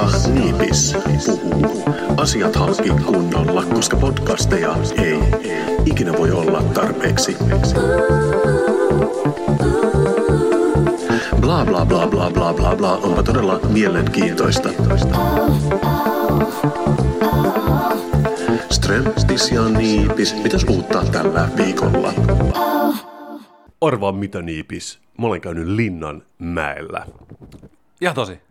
ja Niipis puhuu. Asiat halki kunnolla, koska podcasteja ei ikinä voi olla tarpeeksi. Bla bla bla bla bla bla bla onpa todella mielenkiintoista. Strömstis ja Niipis, mitäs uutta tällä viikolla? Arvaa mitä niipis. Mä olen käynyt Linnan mäellä. Ihan tosi.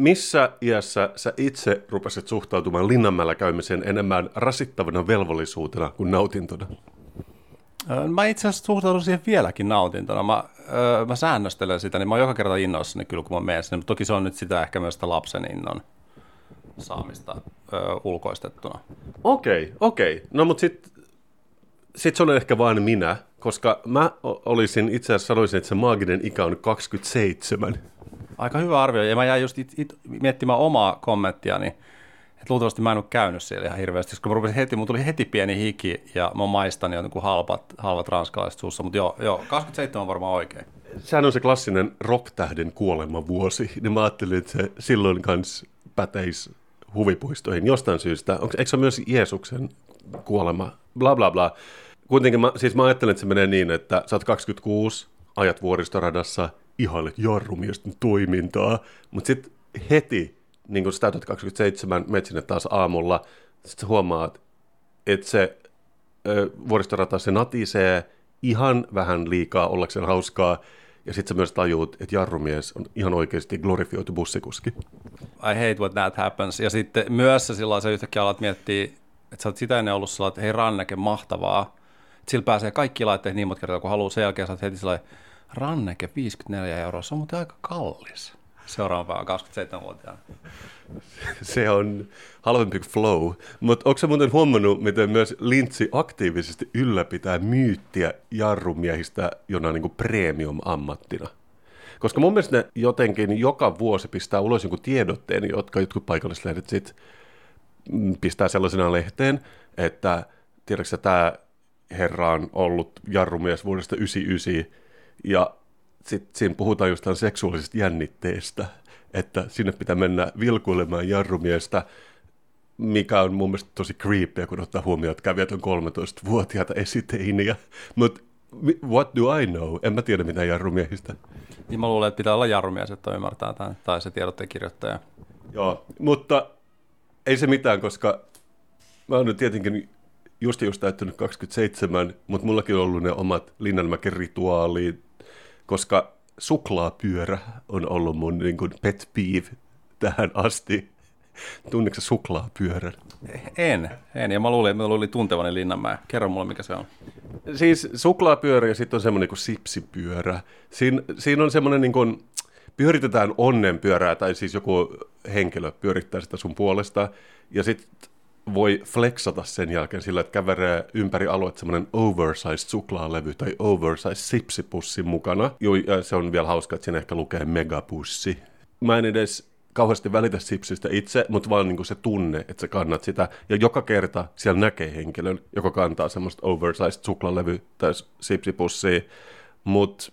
Missä iässä sä itse rupesit suhtautumaan Linnanmäellä käymiseen enemmän rasittavana velvollisuutena kuin nautintona? Mä itse asiassa suhtaudun siihen vieläkin nautintona. Mä, öö, mä säännöstelen sitä, niin mä oon joka kerta innoissani kyllä, kun mä menen sinne. Mutta toki se on nyt sitä ehkä myös sitä lapsen innon saamista öö, ulkoistettuna. Okei, okei. No mut sit, sit se on ehkä vain minä, koska mä olisin itse asiassa sanoisin, että se maaginen ikä on 27. Aika hyvä arvio. Ja mä jäin just it, it, miettimään omaa kommenttiani, että luultavasti mä en ole käynyt siellä ihan hirveästi, koska mä rupesin heti, mun tuli heti pieni hiki ja mä maistan jo niin kuin halpat, halvat ranskalaiset suussa. Mutta joo, joo, 27 on varmaan oikein. Sehän on se klassinen rocktähden kuolemavuosi, niin mä ajattelin, että se silloin kans päteisi huvipuistoihin jostain syystä. Onko, eikö se ole myös Jeesuksen kuolema? Bla bla bla. Kuitenkin mä, siis mä ajattelen, että se menee niin, että sä oot 26, ajat vuoristoradassa, ihailet jarrumiesten toimintaa, mutta sitten heti, niin kun sä täytät 27, menet sinne taas aamulla, sitten sä huomaat, että se vuoristorata se natisee ihan vähän liikaa ollakseen hauskaa, ja sitten sä myös tajuut, että jarrumies on ihan oikeasti glorifioitu bussikuski. I hate what that happens. Ja sitten myös se sillä se yhtäkkiä alat miettiä, että sä oot sitä ennen ollut sellainen, että hei Ranneke, mahtavaa. Että sillä pääsee kaikki laitteet niin monta kertaa kuin haluaa. Sen jälkeen sä oot heti sellainen, Ranneke, 54 euroa, se on muuten aika kallis. Seuraavan päivän 27-vuotiaana. Se on halvempi kuin flow. Mutta onko sä muuten huomannut, miten myös Lintsi aktiivisesti ylläpitää myyttiä jarrumiehistä jonain niin premium-ammattina? Koska mun mielestä ne jotenkin joka vuosi pistää ulos jonkun tiedotteen, jotka jotkut paikallislehdet sit mm, pistää sellaisena lehteen, että tiedätkö tämä herra on ollut jarrumies vuodesta 99 ja sitten siinä puhutaan jostain seksuaalisesta jännitteestä, että sinne pitää mennä vilkuilemaan jarrumiestä, mikä on mun mielestä tosi creepy, kun ottaa huomioon, että kävijät on 13-vuotiaita esiteiniä. Mutta what do I know? En mä tiedä mitään jarrumiehistä. Niin mä luulen, että pitää olla jarrumies, että ymmärtää tämän, tai se tiedotteen kirjoittaja. Joo, mutta ei se mitään, koska mä oon nyt tietenkin just just täyttänyt 27, mutta mullakin on ollut ne omat Linnanmäken rituaalit, koska suklaapyörä on ollut mun niin kuin pet peeve tähän asti. Tunneeko suklaapyörän? En, en. Ja mä luulin, että mä luulin tuntevani Linnanmäen. Kerro mulle, mikä se on. Siis suklaapyörä ja sitten on semmoinen kuin sipsipyörä. Siin, siinä on semmoinen niin kuin, pyöritetään onnenpyörää, tai siis joku henkilö pyörittää sitä sun puolesta, ja sitten voi flexata sen jälkeen sillä, että kävelee ympäri aluetta semmoinen oversized suklaalevy tai oversized sipsipussi mukana. Joo, se on vielä hauska, että siinä ehkä lukee megapussi. Mä en edes kauheasti välitä sipsistä itse, mutta vaan niin se tunne, että sä kannat sitä. Ja joka kerta siellä näkee henkilön, joka kantaa semmoista oversized suklaalevy tai sipsipussia. Mutta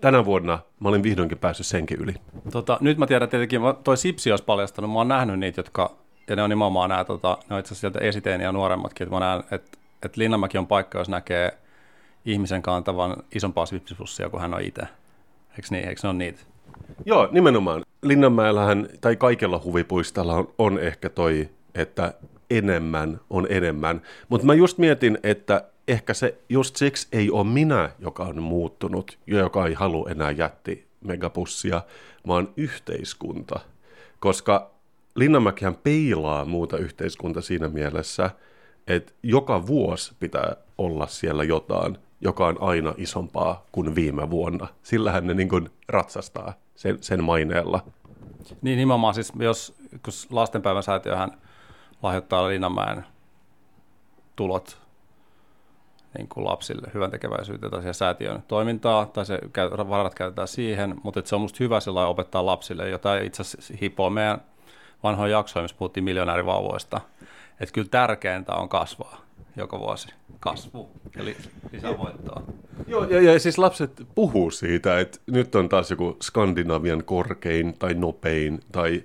tänä vuonna mä olin vihdoinkin päässyt senkin yli. Tota, nyt mä tiedän tietenkin, toi Sipsi olisi paljastanut, mä oon nähnyt niitä, jotka, ja ne on nimenomaan nämä, tota, ne on itse asiassa sieltä esiteeniä ja nuoremmatkin, että mä näen, että, että Linnanmäki on paikka, jos näkee ihmisen kantavan isompaa sipsipussia kuin hän on itse. Eikö niin? Eikö ne ole niitä? Joo, nimenomaan. Linnanmäellähän, tai kaikella huvipuistolla on, on ehkä toi, että enemmän on enemmän. Mutta mä just mietin, että ehkä se just siksi ei ole minä, joka on muuttunut ja joka ei halua enää jätti megapussia, vaan yhteiskunta. Koska Linnanmäkihän peilaa muuta yhteiskunta siinä mielessä, että joka vuosi pitää olla siellä jotain, joka on aina isompaa kuin viime vuonna. Sillähän ne niin kuin ratsastaa sen, sen maineella. Niin nimenomaan siis, jos kun lastenpäivän säätiöhän lahjoittaa Linnanmäen tulot niin kuin lapsille hyvän tekeväisyyteen tai säätiön toimintaa, tai se varat käytetään siihen, mutta se on musta hyvä opettaa lapsille, jota itse asiassa hipoo meidän vanhoja jaksoja, missä puhuttiin miljonäärivauvoista, että kyllä tärkeintä on kasvaa joka vuosi. Kasvu ja li- lisävoittoa. Joo, ja, ja siis lapset puhuu siitä, että nyt on taas joku Skandinavian korkein tai nopein tai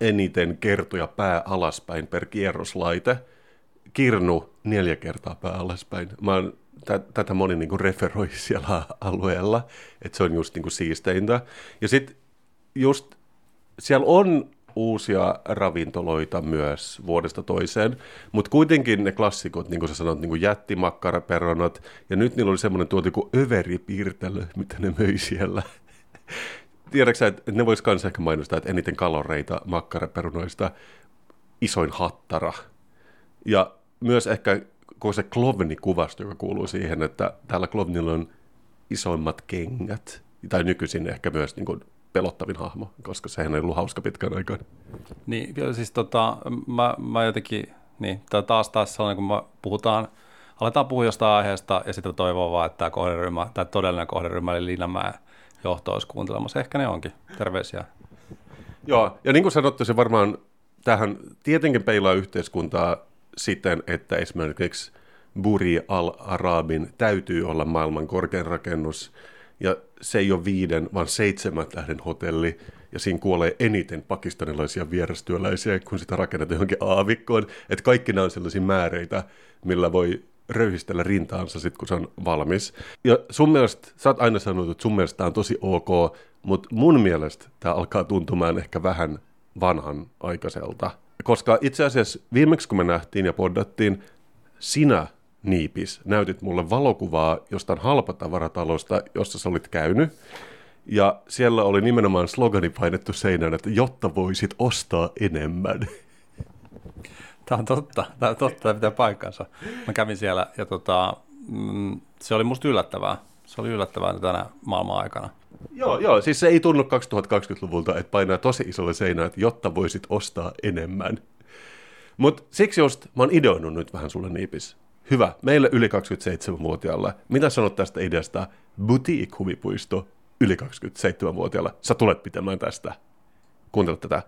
eniten kertoja pää alaspäin per kierroslaite. Kirnu neljä kertaa pää alaspäin. Mä oon, tä, tätä moni niinku referoi siellä alueella, että se on just niinku siisteintä. Ja sitten just siellä on uusia ravintoloita myös vuodesta toiseen, mutta kuitenkin ne klassikot, niin kuin sä sanot, niin kuin jättimakkaraperonat, ja nyt niillä oli semmoinen tuote kuin överipiirtelö, mitä ne möi siellä. Tiedätkö että ne vois myös ehkä mainostaa, että eniten kaloreita makkaraperunoista, isoin hattara. Ja myös ehkä koko se Klovni-kuvasto, joka kuuluu siihen, että täällä Klovnilla on isoimmat kengät, tai nykyisin ehkä myös niin kuin pelottavin hahmo, koska sehän ei ollut hauska pitkän aikaan. Niin, siis tota, mä, mä jotenkin, niin, taas taas sellainen, kun me puhutaan, aletaan puhua jostain aiheesta ja sitten toivoo vaan, että tämä kohderyhmä, tai todellinen kohderyhmä, eli Linnanmäen johto olisi kuuntelemassa. Ehkä ne onkin. Terveisiä. Joo, ja niin kuin sanottu, se varmaan tähän tietenkin peilaa yhteiskuntaa siten, että esimerkiksi Buri al-Arabin täytyy olla maailman korkein rakennus, ja se ei ole viiden, vaan seitsemän tähden hotelli, ja siinä kuolee eniten pakistanilaisia vierastyöläisiä, kun sitä rakennetaan johonkin aavikkoon. Että kaikki nämä on sellaisia määreitä, millä voi röyhistellä rintaansa sitten, kun se on valmis. Ja sun mielestä, sä oot aina sanonut, että sun mielestä tämä on tosi ok, mutta mun mielestä tämä alkaa tuntumaan ehkä vähän vanhan aikaiselta. Koska itse asiassa viimeksi, kun me nähtiin ja poddattiin, sinä niipis, näytit mulle valokuvaa jostain halpatavaratalosta, jossa sä olit käynyt. Ja siellä oli nimenomaan slogani painettu seinään, että jotta voisit ostaa enemmän. Tämä on totta, tämä on totta, tämä pitää paikkansa. Mä kävin siellä ja tota, mm, se oli musta yllättävää. Se oli yllättävää tänä maailman aikana. Joo, joo, siis se ei tunnu 2020-luvulta, että painaa tosi isolle seinään, että jotta voisit ostaa enemmän. Mutta siksi just mä oon ideoinut nyt vähän sulle niipis. Hyvä, meille yli 27-vuotiaalle. Mitä sanot tästä ideasta? Boutique-huvipuisto yli 27-vuotiaalle. Sä tulet pitämään tästä. Kuuntele tätä.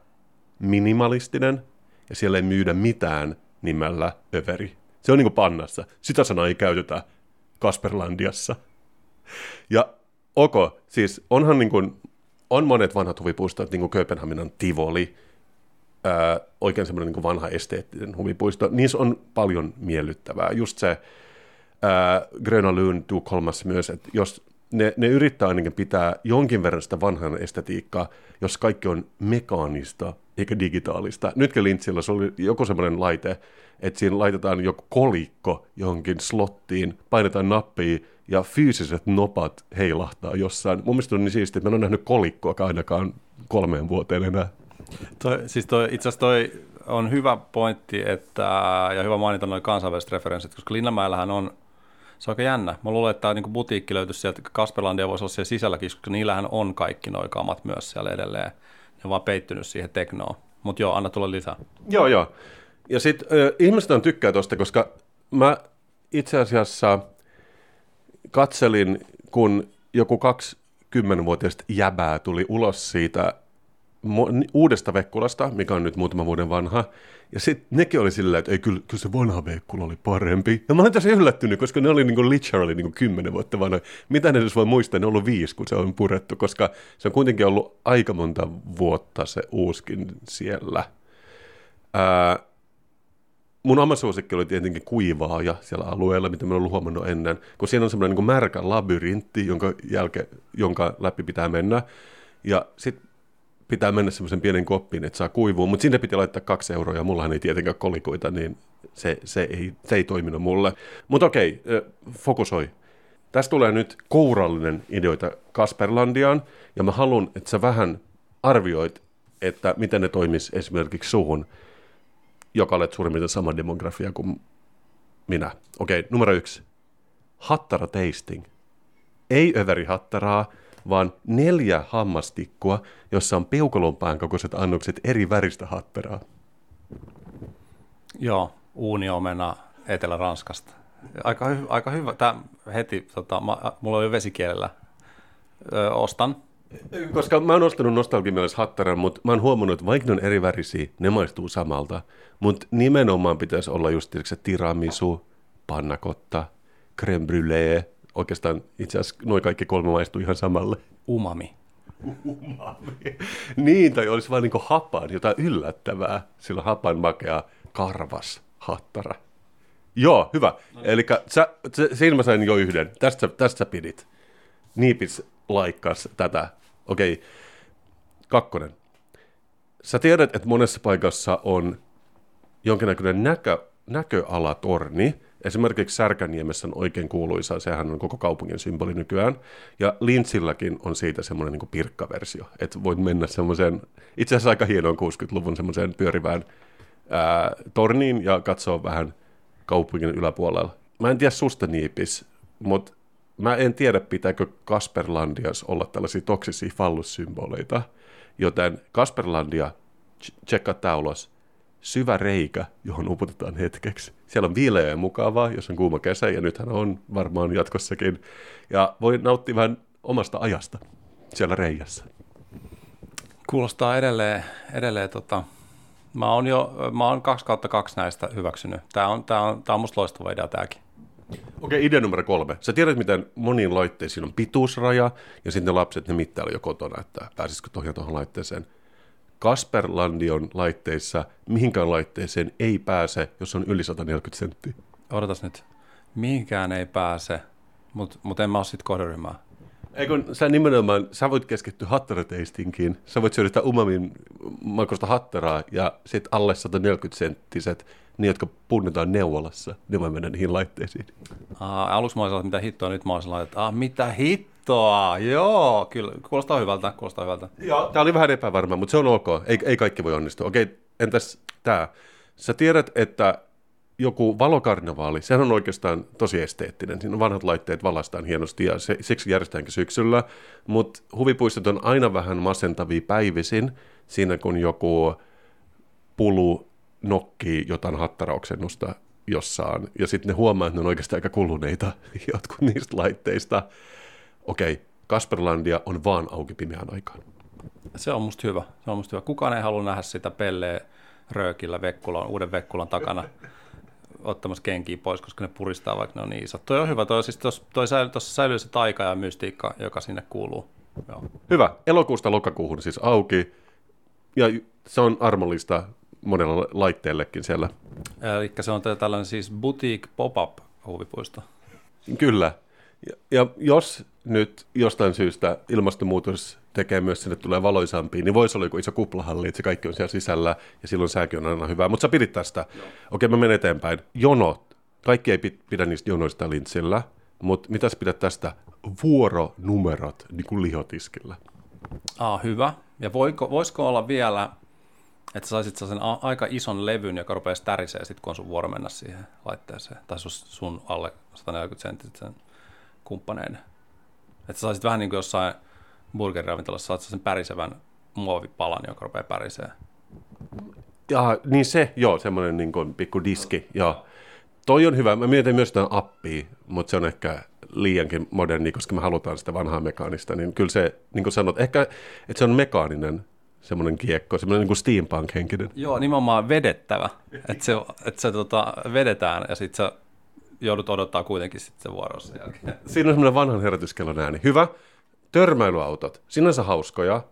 Minimalistinen, ja siellä ei myydä mitään nimellä överi. Se on niin kuin pannassa. Sitä sanaa ei käytetä Kasperlandiassa. Ja ok, siis onhan niin kuin, on monet vanhat huvipuistot, niin kuin Kööpenhaminan Tivoli, ää, oikein semmoinen niin vanha esteettinen huvipuisto. Niissä on paljon miellyttävää. Just se ää, Gröna Lund Tukholmassa myös, että jos ne, ne yrittää ainakin pitää jonkin verran sitä vanhan estetiikkaa, jos kaikki on mekaanista eikä digitaalista. Nytkin Lintsillä se oli joku semmoinen laite, että siinä laitetaan joku kolikko johonkin slottiin, painetaan nappia ja fyysiset nopat heilahtaa jossain. Mun mielestä on niin siistiä, että mä en ole nähnyt kolikkoa ainakaan kolmeen vuoteen enää. Toi, siis toi, itse asiassa toi on hyvä pointti, että, ja hyvä mainita noin kansainväliset referenssit, koska Linnanmäellähän on, se on aika jännä. Mä luulen, että tämä niin butiikki löytyisi sieltä, Kasperlandia voisi olla siellä sisälläkin, koska niillähän on kaikki noin kamat myös siellä edelleen. Ne on vaan peittynyt siihen teknoon. Mutta joo, anna tulla lisää. Joo, joo. Ja sitten äh, ihmiset on tykkää tosta, koska mä itse asiassa katselin, kun joku 20-vuotiaista jäbää tuli ulos siitä uudesta Vekkulasta, mikä on nyt muutama vuoden vanha. Ja sitten nekin oli silleen, että ei, kyllä, kyllä se vanha Vekkula oli parempi. Ja mä olin tosi yllättynyt, koska ne oli niinku literally niinku kymmenen vuotta vanha. Mitä ne edes voi muistaa, ne on ollut viisi, kun se on purettu, koska se on kuitenkin ollut aika monta vuotta se uuskin siellä. Ää, mun oma suosikki oli tietenkin kuivaaja siellä alueella, mitä mä olen huomannut ennen, kun siinä on semmoinen niin märkä labyrintti, jonka, jälke, jonka läpi pitää mennä. Ja sitten pitää mennä semmoisen pienen koppiin, että saa kuivua, mutta sinne piti laittaa kaksi euroa ja mullahan ei tietenkään kolikoita, niin se, se, ei, se ei toiminut mulle. Mutta okei, fokusoi. Tästä tulee nyt kourallinen ideoita Kasperlandiaan, ja mä haluan, että sä vähän arvioit, että miten ne toimis esimerkiksi suhun, joka olet suurin sama demografia kuin minä. Okei, numero yksi. Hattara tasting. Ei överi hattaraa, vaan neljä hammastikkua, jossa on peukalonpään kokoiset annokset eri väristä hatteraa. Joo, uuniomena Etelä-Ranskasta. Aika, hy- aika hyvä. Tämä heti, tota, mä, mulla on jo vesikielellä. Ö, ostan. Koska mä oon ostanut nostalgimielessä hattaran, mutta mä oon huomannut, että vaikka ne on eri värisiä, ne maistuu samalta. Mutta nimenomaan pitäisi olla just se tiramisu, pannakotta, creme brûlée, oikeastaan itse asiassa noin kaikki kolme maistuu ihan samalle. Umami. Niin, tai olisi vain niin hapan, jotain yllättävää. Sillä hapan makea karvas hattara. Joo, hyvä. Eli sä, sä- siinä mä sain jo yhden. Tästä, tästä pidit. Niipis laikkas tätä. Okei, kakkonen. Sä tiedät, että monessa paikassa on jonkinnäköinen näkö, näköalatorni. Esimerkiksi Särkäniemessä on oikein kuuluisa, sehän on koko kaupungin symboli nykyään. Ja Lintsilläkin on siitä semmoinen niin pirkkaversio, että voit mennä semmoiseen, itse asiassa aika hienoon 60-luvun semmoiseen pyörivään ää, torniin ja katsoa vähän kaupungin yläpuolella. Mä en tiedä susta niipis, mutta mä en tiedä pitääkö Kasperlandias olla tällaisia toksisia fallussymboleita, joten Kasperlandia, ts- tsekkaa tää ulos, syvä reikä, johon uputetaan hetkeksi. Siellä on viileä ja mukavaa, jos on kuuma kesä, ja nythän on varmaan jatkossakin. Ja voi nauttia vähän omasta ajasta siellä reijässä. Kuulostaa edelleen, edelleen tota, mä oon jo, mä oon kaksi kautta kaksi näistä hyväksynyt. Tää on, tää on, tää on musta loistava idea tääkin. Okei, idea numero kolme. Sä tiedät, miten moniin laitteisiin on pituusraja, ja sitten ne lapset, ne mittailee jo kotona, että pääsisikö tohjaan tuohon laitteeseen. Kasperlandion laitteissa mihinkään laitteeseen ei pääse, jos on yli 140 senttiä. Odotas nyt. Mihinkään ei pääse, mutta mut en mä oo sit kohderyhmää. Ei kun sä nimenomaan, sä voit keskittyä hattarateistinkin. Sä voit syödä sitä umamin makusta hattaraa ja sit alle 140 senttiset, ne jotka punnetaan neuvolassa, ne voi mennä niihin laitteisiin. Aa, aluksi mä olisin että mitä hittoa, nyt mä olisin että ah, mitä hittoa, joo, kyllä, kuulostaa hyvältä, kuulostaa hyvältä. Joo. Tää oli vähän epävarma, mutta se on ok. Ei, ei kaikki voi onnistua. Okei, entäs tää? Sä tiedät, että joku valokarnavaali, sehän on oikeastaan tosi esteettinen. Siinä on vanhat laitteet valaistaan hienosti ja se, siksi järjestetäänkin syksyllä. Mutta huvipuistot on aina vähän masentavia päivisin, siinä kun joku pulu nokkii jotain hattarauksennusta jossain. Ja sitten ne huomaa, että ne on oikeastaan aika kuluneita jotkut niistä laitteista. Okei, Kasperlandia on vaan auki pimeään aikaan. Se on musta hyvä, se on musta hyvä. Kukaan ei halua nähdä sitä pelleä röökillä Vekkulan, uuden Vekkulan takana ottamassa kenkiä pois, koska ne puristaa, vaikka ne on niin isot. Toi on hyvä, toi, siis tos, toi säilyy, tossa säilyy se taika ja mystiikka, joka sinne kuuluu. Joo. Hyvä. Elokuusta lokakuuhun siis auki. Ja se on armollista monella laitteellekin siellä. Eli se on tällainen siis boutique pop-up huvipuisto. Kyllä. Ja, ja jos nyt jostain syystä ilmastonmuutos tekee myös sinne tulee valoisampia, niin voisi olla joku iso kuplahalli, että se kaikki on siellä sisällä ja silloin sääkin on aina hyvä. Mutta sä pidit tästä. Okei, mä menen eteenpäin. Jonot. Kaikki ei pi- pidä niistä jonoista lintsillä, mutta mitä sä pidät tästä? Vuoronumerot niin kuin lihotiskillä. Aa, hyvä. Ja voiko, voisiko olla vielä, että saisit a- aika ison levyn, joka rupeaisi tärisee sit, kun on sun vuoro mennä siihen laitteeseen, tai sun, sun alle 140 senttisen kumppaneiden. Että saisit vähän niin kuin jossain burgeriravintolassa, saat sen pärisevän muovipalan, joka rupeaa pärisee. Ja, niin se, joo, semmoinen niin kuin pikku diski, joo. Toi on hyvä. Mä mietin myös tämän appia, mutta se on ehkä liiankin moderni, koska me halutaan sitä vanhaa mekaanista. Niin kyllä se, niin kuin sanot, ehkä, että se on mekaaninen semmoinen kiekko, semmoinen niin kuin steampunk-henkinen. Joo, nimenomaan vedettävä. Että se, että se tota, vedetään ja sitten sä joudut odottaa kuitenkin sitten se vuoro sen jälkeen. Siinä on semmoinen vanhan herätyskellon ääni. Hyvä. Törmäilyautot, sinänsä hauskoja,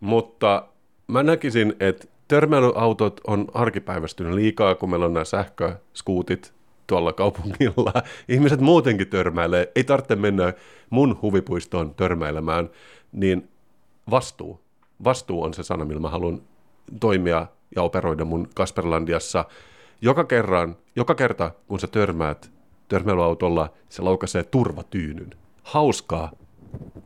mutta mä näkisin, että törmäilyautot on arkipäivästynyt liikaa, kun meillä on nämä sähköskuutit tuolla kaupungilla. Ihmiset muutenkin törmäilee, ei tarvitse mennä mun huvipuistoon törmäilemään, niin vastuu. Vastuu on se sana, millä mä haluan toimia ja operoida mun Kasperlandiassa. Joka, kerran, joka kerta, kun sä törmäät törmäilyautolla, se laukaisee turvatyynyn. Hauskaa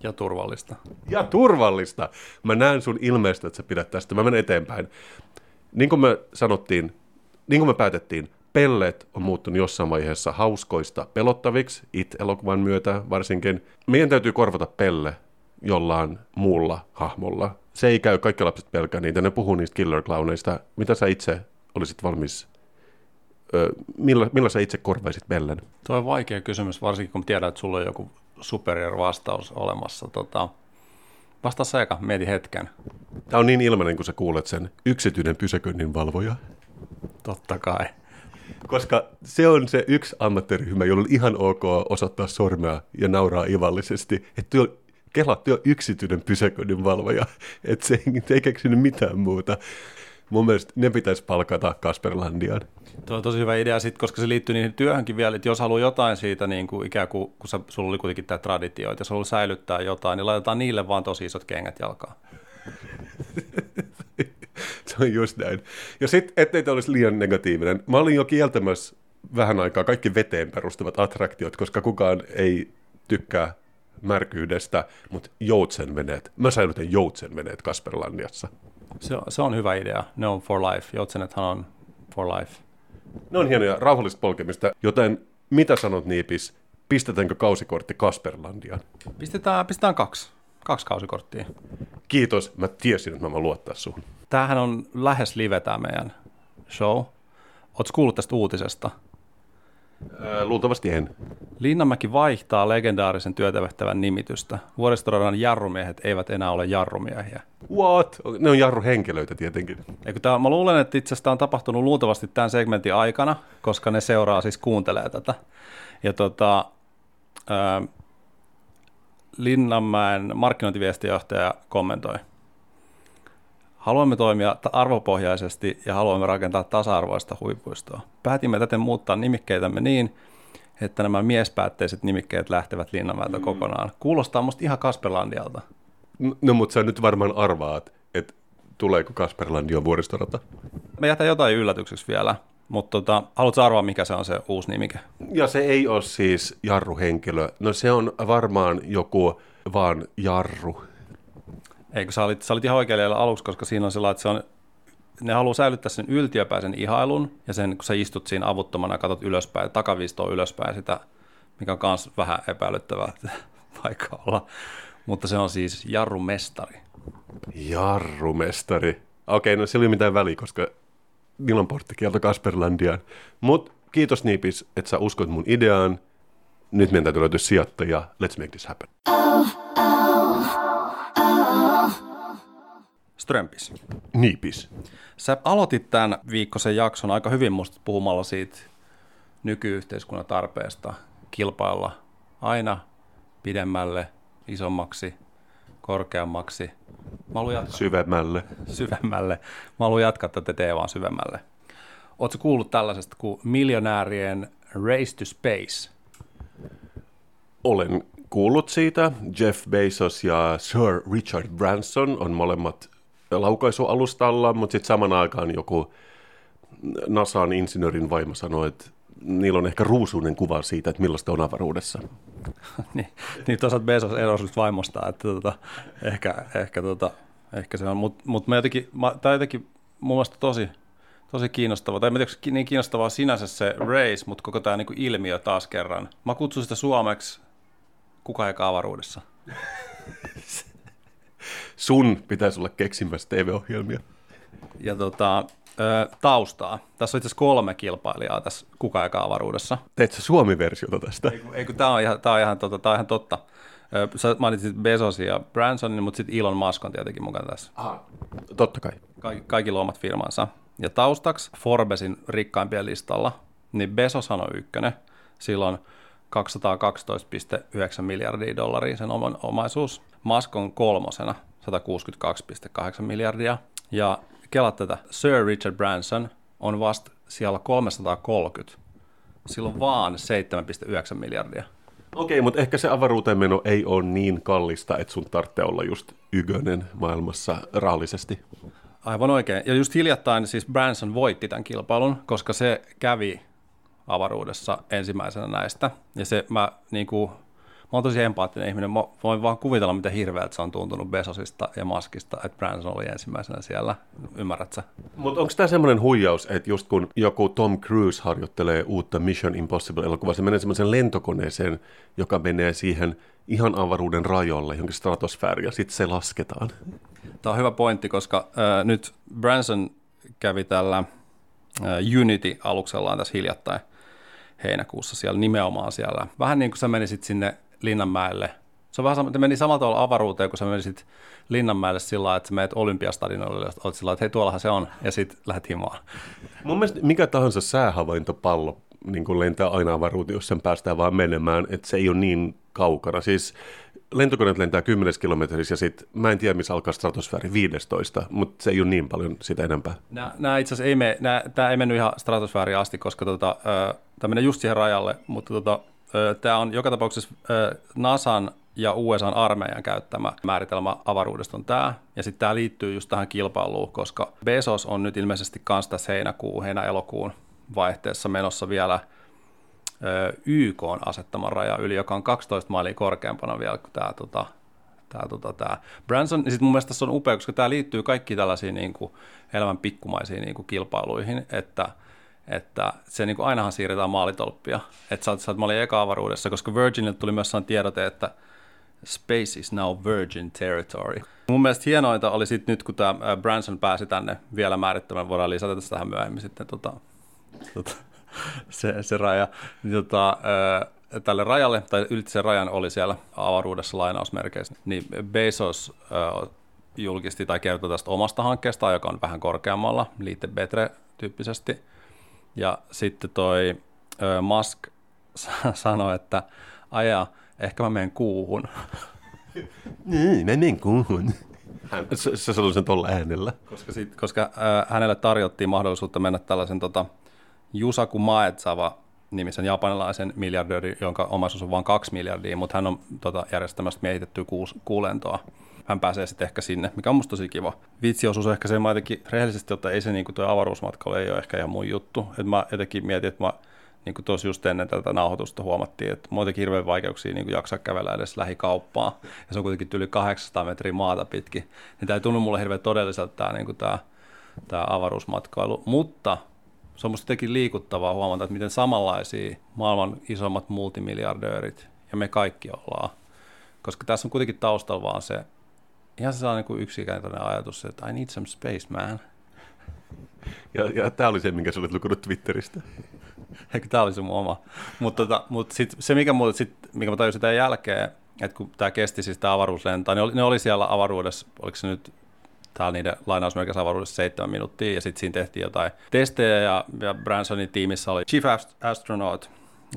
Ja turvallista. ja turvallista. Mä näen sun ilmeestä, että sä pidät tästä. Mä menen eteenpäin. Niin kuin me sanottiin, niin kuin me päätettiin, pellet on muuttunut jossain vaiheessa hauskoista pelottaviksi, it-elokuvan myötä varsinkin. Meidän täytyy korvata pelle jollain muulla hahmolla. Se ei käy, kaikki lapset pelkää niitä, ne puhuu niistä killer clowneista. Mitä sä itse olisit valmis, millä, millä sä itse korvaisit pellen? Tuo on vaikea kysymys, varsinkin kun tiedät, että sulla on joku superior vastaus olemassa. Tota, vastaa sä eka, mieti hetken. Tämä on niin ilmainen, kun sä kuulet sen yksityinen pysäköinnin valvoja. Totta kai. Koska se on se yksi ammattiryhmä, jolla on ihan ok osoittaa sormea ja nauraa ivallisesti. Että työ, Kela, työ on yksityinen pysäköinnin valvoja, että se ei, ei keksinyt mitään muuta. Mun mielestä ne pitäisi palkata Kasperlandiaan. Tuo on tosi hyvä idea, sit, koska se liittyy niihin työhönkin vielä, että jos haluaa jotain siitä, niin kuin ikään kuin, kun sä, sulla oli kuitenkin tämä traditio, että jos haluaa säilyttää jotain, niin laitetaan niille vaan tosi isot kengät jalkaan. se on just näin. Ja sitten, ettei tämä olisi liian negatiivinen, mä olin jo kieltämässä vähän aikaa kaikki veteen perustuvat attraktiot, koska kukaan ei tykkää märkyydestä, mutta joutsenveneet, mä säilytän joutsenveneet Kasperlandiassa. Se on, se on hyvä idea. Ne on for life. Joutsenethan on for life. Ne on hienoja rauhallista polkemista, joten mitä sanot Niipis, pistetäänkö kausikortti Kasperlandiaan? Pistetään, pistetään kaksi. Kaksi kausikorttia. Kiitos, mä tiesin, että mä voin luottaa suhun. Tämähän on lähes live tämä meidän show. Oletko kuullut tästä uutisesta? Ää, luultavasti en. Linnamäki vaihtaa legendaarisen työtävähtävän nimitystä. Vuoristoradan jarrumiehet eivät enää ole jarrumiehiä. What? Ne on jarruhenkilöitä tietenkin. Eikö tää, mä luulen, että itse asiassa tämä on tapahtunut luultavasti tämän segmentin aikana, koska ne seuraa, siis kuuntelee tätä. Ja tota, ää, Linnanmäen markkinointiviestijohtaja kommentoi. Haluamme toimia arvopohjaisesti ja haluamme rakentaa tasa-arvoista huipuistoa. Päätimme täten muuttaa nimikkeitämme niin, että nämä miespäätteiset nimikkeet lähtevät Linnanmäeltä mm. kokonaan. Kuulostaa musta ihan Kasperlandialta. No, mutta sä nyt varmaan arvaat, että tuleeko Kasperlandion vuoristorata. Me jätän jotain yllätykseksi vielä, mutta tota, haluatko arvaa, mikä se on se uusi nimike? Ja se ei ole siis jarruhenkilö. No se on varmaan joku vaan jarru. Eikö sä olit, sä olit ihan oikealla aluksi, koska siinä on sellainen, että se on, ne haluaa säilyttää sen yltiöpäisen ihailun, ja sen, kun sä istut siinä avuttomana ja katsot ylöspäin, takaviistoa ylöspäin sitä, mikä on myös vähän epäilyttävää vaikka olla. Mutta se on siis jarrumestari. Jarrumestari. Okei, no sillä ei ole mitään väliä, koska Milan portti kieltä Kasperlandiaan. Mutta kiitos Niipis, että sä uskot mun ideaan. Nyt meidän täytyy löytyä sijoittaja. Let's make this happen. Strömpis. Niipis. Sä aloitit tämän viikkoisen jakson aika hyvin musta puhumalla siitä nykyyhteiskunnan tarpeesta kilpailla aina pidemmälle, isommaksi, korkeammaksi. Mä haluan jatkaa. Syvemmälle. syvemmälle. Mä haluan jatkaa tätä teemaa syvemmälle. Oletko kuullut tällaisesta kuin miljonäärien Race to Space? Olen kuullut siitä. Jeff Bezos ja Sir Richard Branson on molemmat laukaisualustalla, mutta sitten saman aikaan joku NASAn insinöörin vaimo sanoi, että niillä on ehkä ruusuinen kuva siitä, että millaista on avaruudessa. niin, niin toisaalta Bezos erosi nyt vaimosta, että tota, ehkä, ehkä, tota, ehkä se on, mutta mut mä jotenkin, mä, tämä jotenkin mun mielestä tosi, tosi kiinnostavaa, tai en tiedä, niin kiinnostavaa sinänsä se race, mutta koko tämä niinku ilmiö taas kerran. Mä kutsun sitä suomeksi kuka eikä avaruudessa. Sun pitäisi olla keksimässä TV-ohjelmia. Ja tota, taustaa. Tässä on itse asiassa kolme kilpailijaa tässä kuka eikä avaruudessa. Teet sä Suomi-versiota tästä? Ei, ei kun tämä on ihan, tää on ihan, tota, tää on ihan totta. Sä mainitsit Bezosin ja Bransonin, mutta sitten Elon Musk on tietenkin mukana tässä. Aha. Totta kai. Kaikki, kaikilla omat firmansa. Ja taustaksi Forbesin rikkaimpien listalla, niin Bezoshan on ykkönen. Sillä on 212,9 miljardia dollaria sen oman omaisuus. Musk on kolmosena 162,8 miljardia. Ja kelat tätä, Sir Richard Branson on vasta siellä 330. Silloin vaan 7,9 miljardia. Okei, mutta ehkä se avaruuteen meno ei ole niin kallista, että sun tarvitsee olla just ykönen maailmassa rahallisesti. Aivan oikein. Ja just hiljattain siis Branson voitti tämän kilpailun, koska se kävi avaruudessa ensimmäisenä näistä. Ja se mä niin kuin, mä oon tosi empaattinen ihminen. Mä voin vaan kuvitella, miten hirveältä se on tuntunut Besosista ja Maskista, että Branson oli ensimmäisenä siellä. Ymmärrät sä? Mutta onko tämä semmoinen huijaus, että just kun joku Tom Cruise harjoittelee uutta Mission Impossible-elokuvaa, se menee semmoisen lentokoneeseen, joka menee siihen ihan avaruuden rajoille, johonkin stratosfääriin, ja sitten se lasketaan. Tämä on hyvä pointti, koska äh, nyt Branson kävi tällä äh, Unity-aluksellaan tässä hiljattain heinäkuussa siellä nimenomaan siellä. Vähän niin kuin sä menisit sinne Linnanmäelle Se on vähän sama, meni samalla tavalla avaruuteen, kun sä menisit Linnanmäelle sillä lailla, että sä menet Olympiastadionille ja olet sillä lailla, että hei tuollahan se on, ja sitten lähdet himaan. Mun mielestä mikä tahansa säähavaintopallo niin kuin lentää aina avaruuteen, jos sen päästään vaan menemään, että se ei ole niin kaukana. Siis lentokoneet lentää 10 kilometrissä ja sitten mä en tiedä, missä alkaa stratosfääri 15, mutta se ei ole niin paljon sitä enempää. Nämä, itse asiassa ei, me, nämä, tämä ei mennyt ihan stratosfääriin asti, koska tota, tämä menee just siihen rajalle, mutta tota, tämä on joka tapauksessa NASAn ja USAn armeijan käyttämä määritelmä avaruudesta on tämä. Ja sitten tämä liittyy just tähän kilpailuun, koska Bezos on nyt ilmeisesti kanssa tässä heinäkuun, heinä-elokuun vaihteessa menossa vielä YK on asettama raja yli, joka on 12 mailia korkeampana vielä kuin tämä, tota, tämä, tota, tämä Branson. Ja sitten mun mielestä tässä on upea, koska tämä liittyy kaikkiin tällaisiin niin kuin, elämän pikkumaisiin niin kuin, kilpailuihin, että – että se niin kuin ainahan siirretään maalitolppia. Että sä, sä mä olin eka avaruudessa, koska Virginilta tuli myös tiedote, että space is now virgin territory. Mun mielestä hienointa oli sitten nyt, kun tämä Branson pääsi tänne vielä määrittämään, voidaan lisätä tästä tähän myöhemmin sitten tota, tota, se, se raja, niin tota, tälle rajalle, tai ylitse sen rajan oli siellä avaruudessa lainausmerkeissä, niin Bezos julkisti tai kertoi tästä omasta hankkeesta, joka on vähän korkeammalla, liitte Betre tyyppisesti, ja sitten toi Musk sanoi, että aja, ehkä mä menen kuuhun. Niin, mä menen kuuhun. Hän, se, se sanoi sen tuolla äänellä. Koska, sit, koska äh, hänelle tarjottiin mahdollisuutta mennä tällaisen tota, Yusaku Maezawa nimisen japanilaisen miljardööri, jonka omaisuus on vain kaksi miljardia, mutta hän on tota, järjestämästä miehitettyä kuus, kuulentoa. Hän pääsee sitten ehkä sinne, mikä on musta tosi kiva. Vitsiosuus on ehkä se, mä jotenkin rehellisesti, että ei se niin tuo avaruusmatkailu ei ole ehkä ihan mun juttu. Et mä jotenkin mietin, että mä niin kuin tuossa just ennen tätä nauhoitusta huomattiin, että muutenkin hirveän vaikeuksia niin kuin jaksaa kävellä edes lähikauppaan. Ja se on kuitenkin yli 800 metriä maata pitkin. Niin tämä ei tunnu mulle hirveän todelliselta tämä, niin kuin tämä, tämä avaruusmatkailu. Mutta se on musta jotenkin liikuttavaa huomata, että miten samanlaisia maailman isommat multimiljardöörit ja me kaikki ollaan. Koska tässä on kuitenkin taustalla vaan se, ihan se niin yksikäinen ajatus, että I need some space, man. Ja, ja tämä oli se, minkä sä olet lukenut Twitteristä. Eikö tämä oli se mun oma. Mutta tota, mut sit, se, mikä, mulle, sit, mikä mä tajusin tämän jälkeen, että kun tämä kesti siis tämä avaruuslento, niin oli, ne oli siellä avaruudessa, oliko se nyt täällä niiden lainausmerkissä avaruudessa seitsemän minuuttia, ja sitten siinä tehtiin jotain testejä, ja, ja Bransonin tiimissä oli Chief Astronaut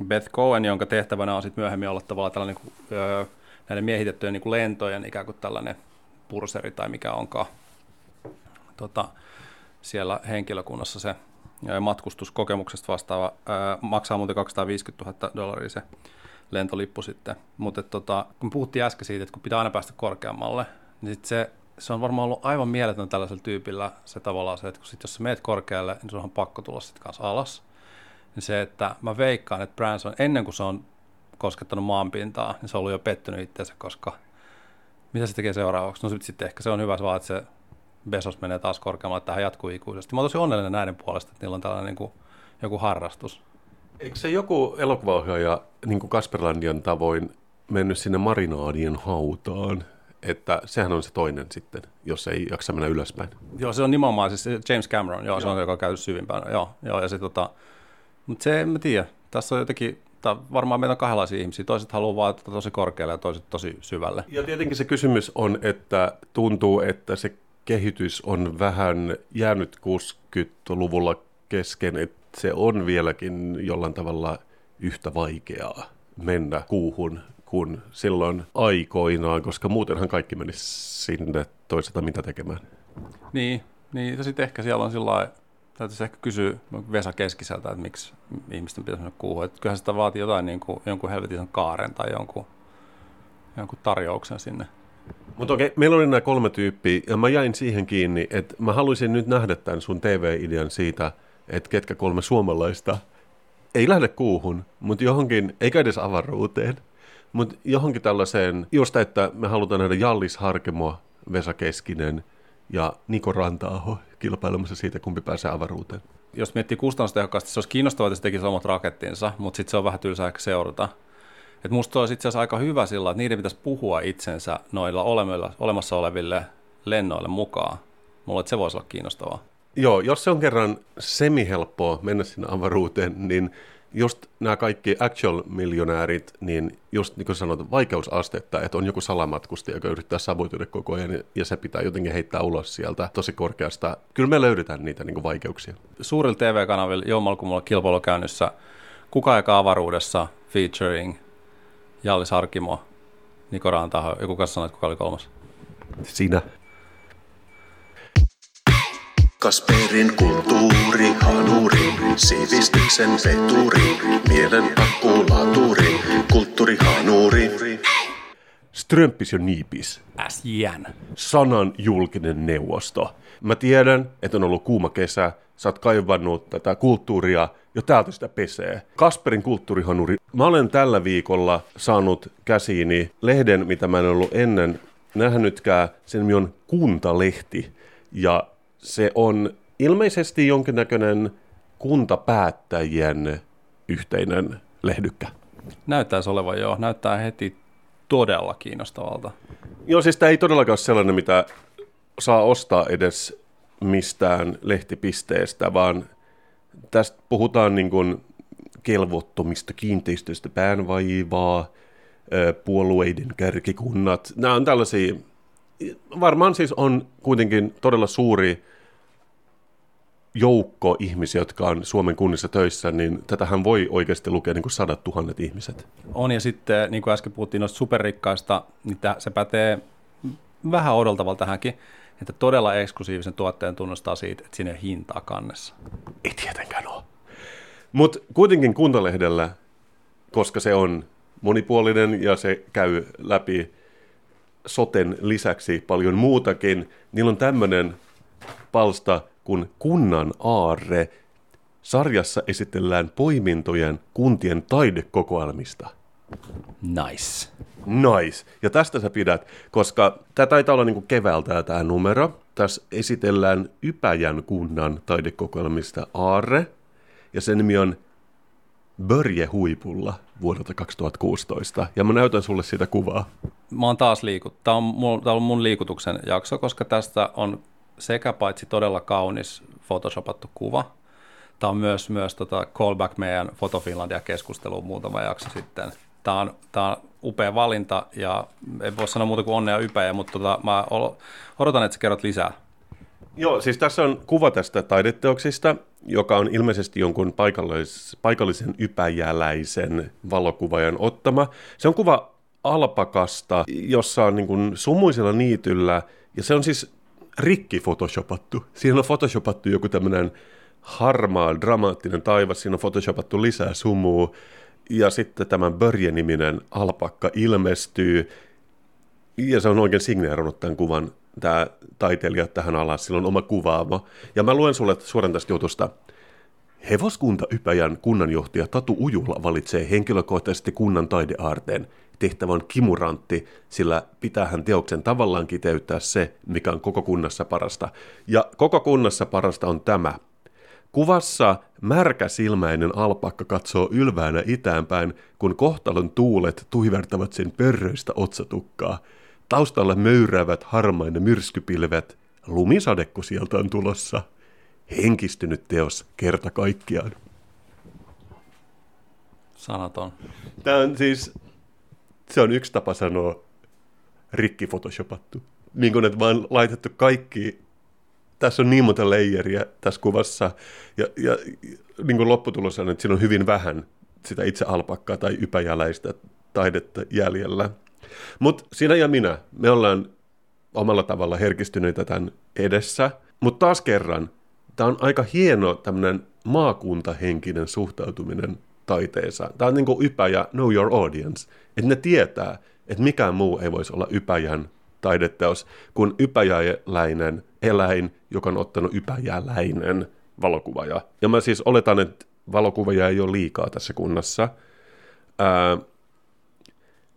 Beth Cohen, jonka tehtävänä on sitten myöhemmin olla tavallaan tällainen niin kuin, öö, näiden miehitettyjen niin kuin lentojen ikään kuin tällainen purseri tai mikä onkaan tota, siellä henkilökunnassa se matkustuskokemuksesta vastaava, ää, maksaa muuten 250 000 dollaria se lentolippu sitten. Mutta tota, kun puhuttiin äsken siitä, että kun pitää aina päästä korkeammalle, niin sit se, se on varmaan ollut aivan mieletön tällaisella tyypillä se tavallaan se, että kun sit jos sä meet korkealle, niin sun on pakko tulla sitten kanssa alas. Niin se, että mä veikkaan, että Branson ennen kuin se on koskettanut maanpintaa, niin se on ollut jo pettynyt itseensä, koska mitä se tekee seuraavaksi? No sitten ehkä se on hyvä vaan, että se Besos menee taas korkeammalle, että tähän jatkuu ikuisesti. Mä oon tosi onnellinen näiden puolesta, että niillä on tällainen niin kuin, joku harrastus. Eikö se joku elokuvaohjaaja niin kuin Kasperlandian tavoin mennyt sinne marinaadien hautaan? Että sehän on se toinen sitten, jos ei jaksa mennä ylöspäin. Joo, se on nimenomaan siis James Cameron, joo, joo. se on joka on käynyt syvimpään. Joo, joo ja se, tota, mutta se en mä tiedä. Tässä on jotenkin varmaan meitä on kahdenlaisia ihmisiä. Toiset haluaa vaan tosi korkealle ja toiset tosi syvälle. Ja tietenkin se kysymys on, että tuntuu, että se kehitys on vähän jäänyt 60-luvulla kesken, että se on vieläkin jollain tavalla yhtä vaikeaa mennä kuuhun kuin silloin aikoinaan, koska muutenhan kaikki menisi sinne toisaalta mitä tekemään. Niin, niin ja sitten ehkä siellä on sillä täytyisi ehkä kysyä Vesa Keskiseltä, että miksi ihmisten pitäisi mennä kuuhun. Että kyllähän sitä vaatii jotain niin kuin, jonkun helvetin kaaren tai jonkun, jonkun tarjouksen sinne. Mutta okei, meillä oli nämä kolme tyyppiä, ja mä jäin siihen kiinni, että mä haluaisin nyt nähdä tämän sun TV-idean siitä, että ketkä kolme suomalaista ei lähde kuuhun, mutta johonkin, eikä edes avaruuteen, mutta johonkin tällaiseen, josta, että me halutaan nähdä Jallis Harkemo, Vesa Keskinen ja Niko Rantaaho kilpailemassa siitä, kumpi pääsee avaruuteen. Jos miettii kustannustehokkaasti, se olisi kiinnostavaa, että se tekisi omat rakettinsa, mutta sitten se on vähän tylsää ehkä seurata. Et musta olisi itse asiassa aika hyvä sillä, että niiden pitäisi puhua itsensä noilla olemassa oleville lennoille mukaan. Mulla että se voisi olla kiinnostavaa. Joo, jos se on kerran semihelppoa mennä sinne avaruuteen, niin just nämä kaikki actual-miljonäärit, niin just niin kuin sanot, vaikeusastetta, että on joku salamatkustaja, joka yrittää sabotoida koko ajan, ja se pitää jotenkin heittää ulos sieltä tosi korkeasta. Kyllä me löydetään niitä niin kuin vaikeuksia. Suurilla TV-kanavilla mulla kilpailu käynnissä Kuka eka avaruudessa featuring Jalli Sarkimo, Niko Rantaho, joku kanssa sanoi, että kuka oli kolmas? Sinä. Kasperin kulttuuri, hanuri, sivistyksen veturi, mielen akkulaturi, kulttuurihanuri. Strömpis ja niipis. SJN. Sanan julkinen neuvosto. Mä tiedän, että on ollut kuuma kesä, sä oot kaivannut tätä kulttuuria, jo täältä sitä pesee. Kasperin kulttuurihanuri. Mä olen tällä viikolla saanut käsiini lehden, mitä mä en ollut ennen nähnytkään. Sen nimi on Kuntalehti. Ja se on ilmeisesti jonkinnäköinen kuntapäättäjien yhteinen lehdykkä. Näyttäisi olevan joo. Näyttää heti todella kiinnostavalta. Joo, siis tämä ei todellakaan ole sellainen, mitä saa ostaa edes mistään lehtipisteestä, vaan tästä puhutaan niin kuin kelvottomista kiinteistöistä päänvaivaa, puolueiden kärkikunnat. Nämä on tällaisia, varmaan siis on kuitenkin todella suuri joukko ihmisiä, jotka on Suomen kunnissa töissä, niin tätähän voi oikeasti lukea niin kuin sadat tuhannet ihmiset. On ja sitten, niin kuin äsken puhuttiin noista superrikkaista, niin se pätee vähän odoltavalta tähänkin, että todella eksklusiivisen tuotteen tunnustaa siitä, että sinne hintaa kannessa. Ei tietenkään ole. Mutta kuitenkin kuntalehdellä, koska se on monipuolinen ja se käy läpi soten lisäksi paljon muutakin, niillä on tämmöinen palsta kuin Kunnan aarre. Sarjassa esitellään poimintojen kuntien taidekokoelmista. Nice. Nice. Ja tästä sä pidät, koska tämä taitaa olla niinku keväältä tämä numero. Tässä esitellään Ypäjän kunnan taidekokoelmista Aarre, ja sen nimi on Börje huipulla vuodelta 2016. Ja mä näytän sulle sitä kuvaa. Mä oon taas liikut. Tämä on, mun, on mun liikutuksen jakso, koska tästä on sekä paitsi todella kaunis photoshopattu kuva, Tämä on myös, myös tota callback meidän Foto Finlandia keskusteluun muutama jakso sitten. Tämä on, tämä on upea valinta ja en voi sanoa muuta kuin onnea ypäjä, mutta tota, mä odotan, että sä kerrot lisää. Joo, siis tässä on kuva tästä taideteoksista, joka on ilmeisesti jonkun paikallis, paikallisen ypäjäläisen valokuvaajan ottama. Se on kuva alpakasta, jossa on niin kuin sumuisella niityllä, ja se on siis rikki photoshopattu. Siinä on photoshopattu joku tämmöinen harmaa, dramaattinen taivas, siinä on photoshopattu lisää sumua, ja sitten tämän Börje-niminen alpakka ilmestyy, ja se on oikein signeerannut tämän kuvan, tämä taiteilija tähän alas, sillä on oma kuvaamo. Ja mä luen sulle suoraan tästä jutusta. Hevoskunta Ypäjän kunnanjohtaja Tatu Ujula valitsee henkilökohtaisesti kunnan taideaarteen. Tehtävä on kimurantti, sillä pitää hän teoksen tavallaan kiteyttää se, mikä on koko kunnassa parasta. Ja koko kunnassa parasta on tämä – Kuvassa märkäsilmäinen alpakka katsoo ylväänä itäänpäin, kun kohtalon tuulet tuivertavat sen pörröistä otsatukkaa. Taustalla möyräävät harmainen myrskypilvet. Lumisadekko sieltä on tulossa. Henkistynyt teos kerta kaikkiaan. Sanaton. Tämä on siis, se on yksi tapa sanoa rikki photoshopattu. Niin kuin, että vaan laitettu kaikki tässä on niin monta leijeriä tässä kuvassa, ja, ja niin kuin lopputulos on, että siinä on hyvin vähän sitä itse alpakkaa tai ypäjäläistä taidetta jäljellä. Mutta sinä ja minä, me ollaan omalla tavalla herkistyneitä tämän edessä, mutta taas kerran, tämä on aika hieno tämmöinen maakuntahenkinen suhtautuminen taiteeseen. Tämä on niin kuin ypäjä, know your audience, että ne tietää, että mikään muu ei voisi olla ypäjän taideteos kuin ypäjäläinen eläin, joka on ottanut ypäjäläinen valokuvaaja. Ja mä siis oletan, että valokuvaaja ei ole liikaa tässä kunnassa.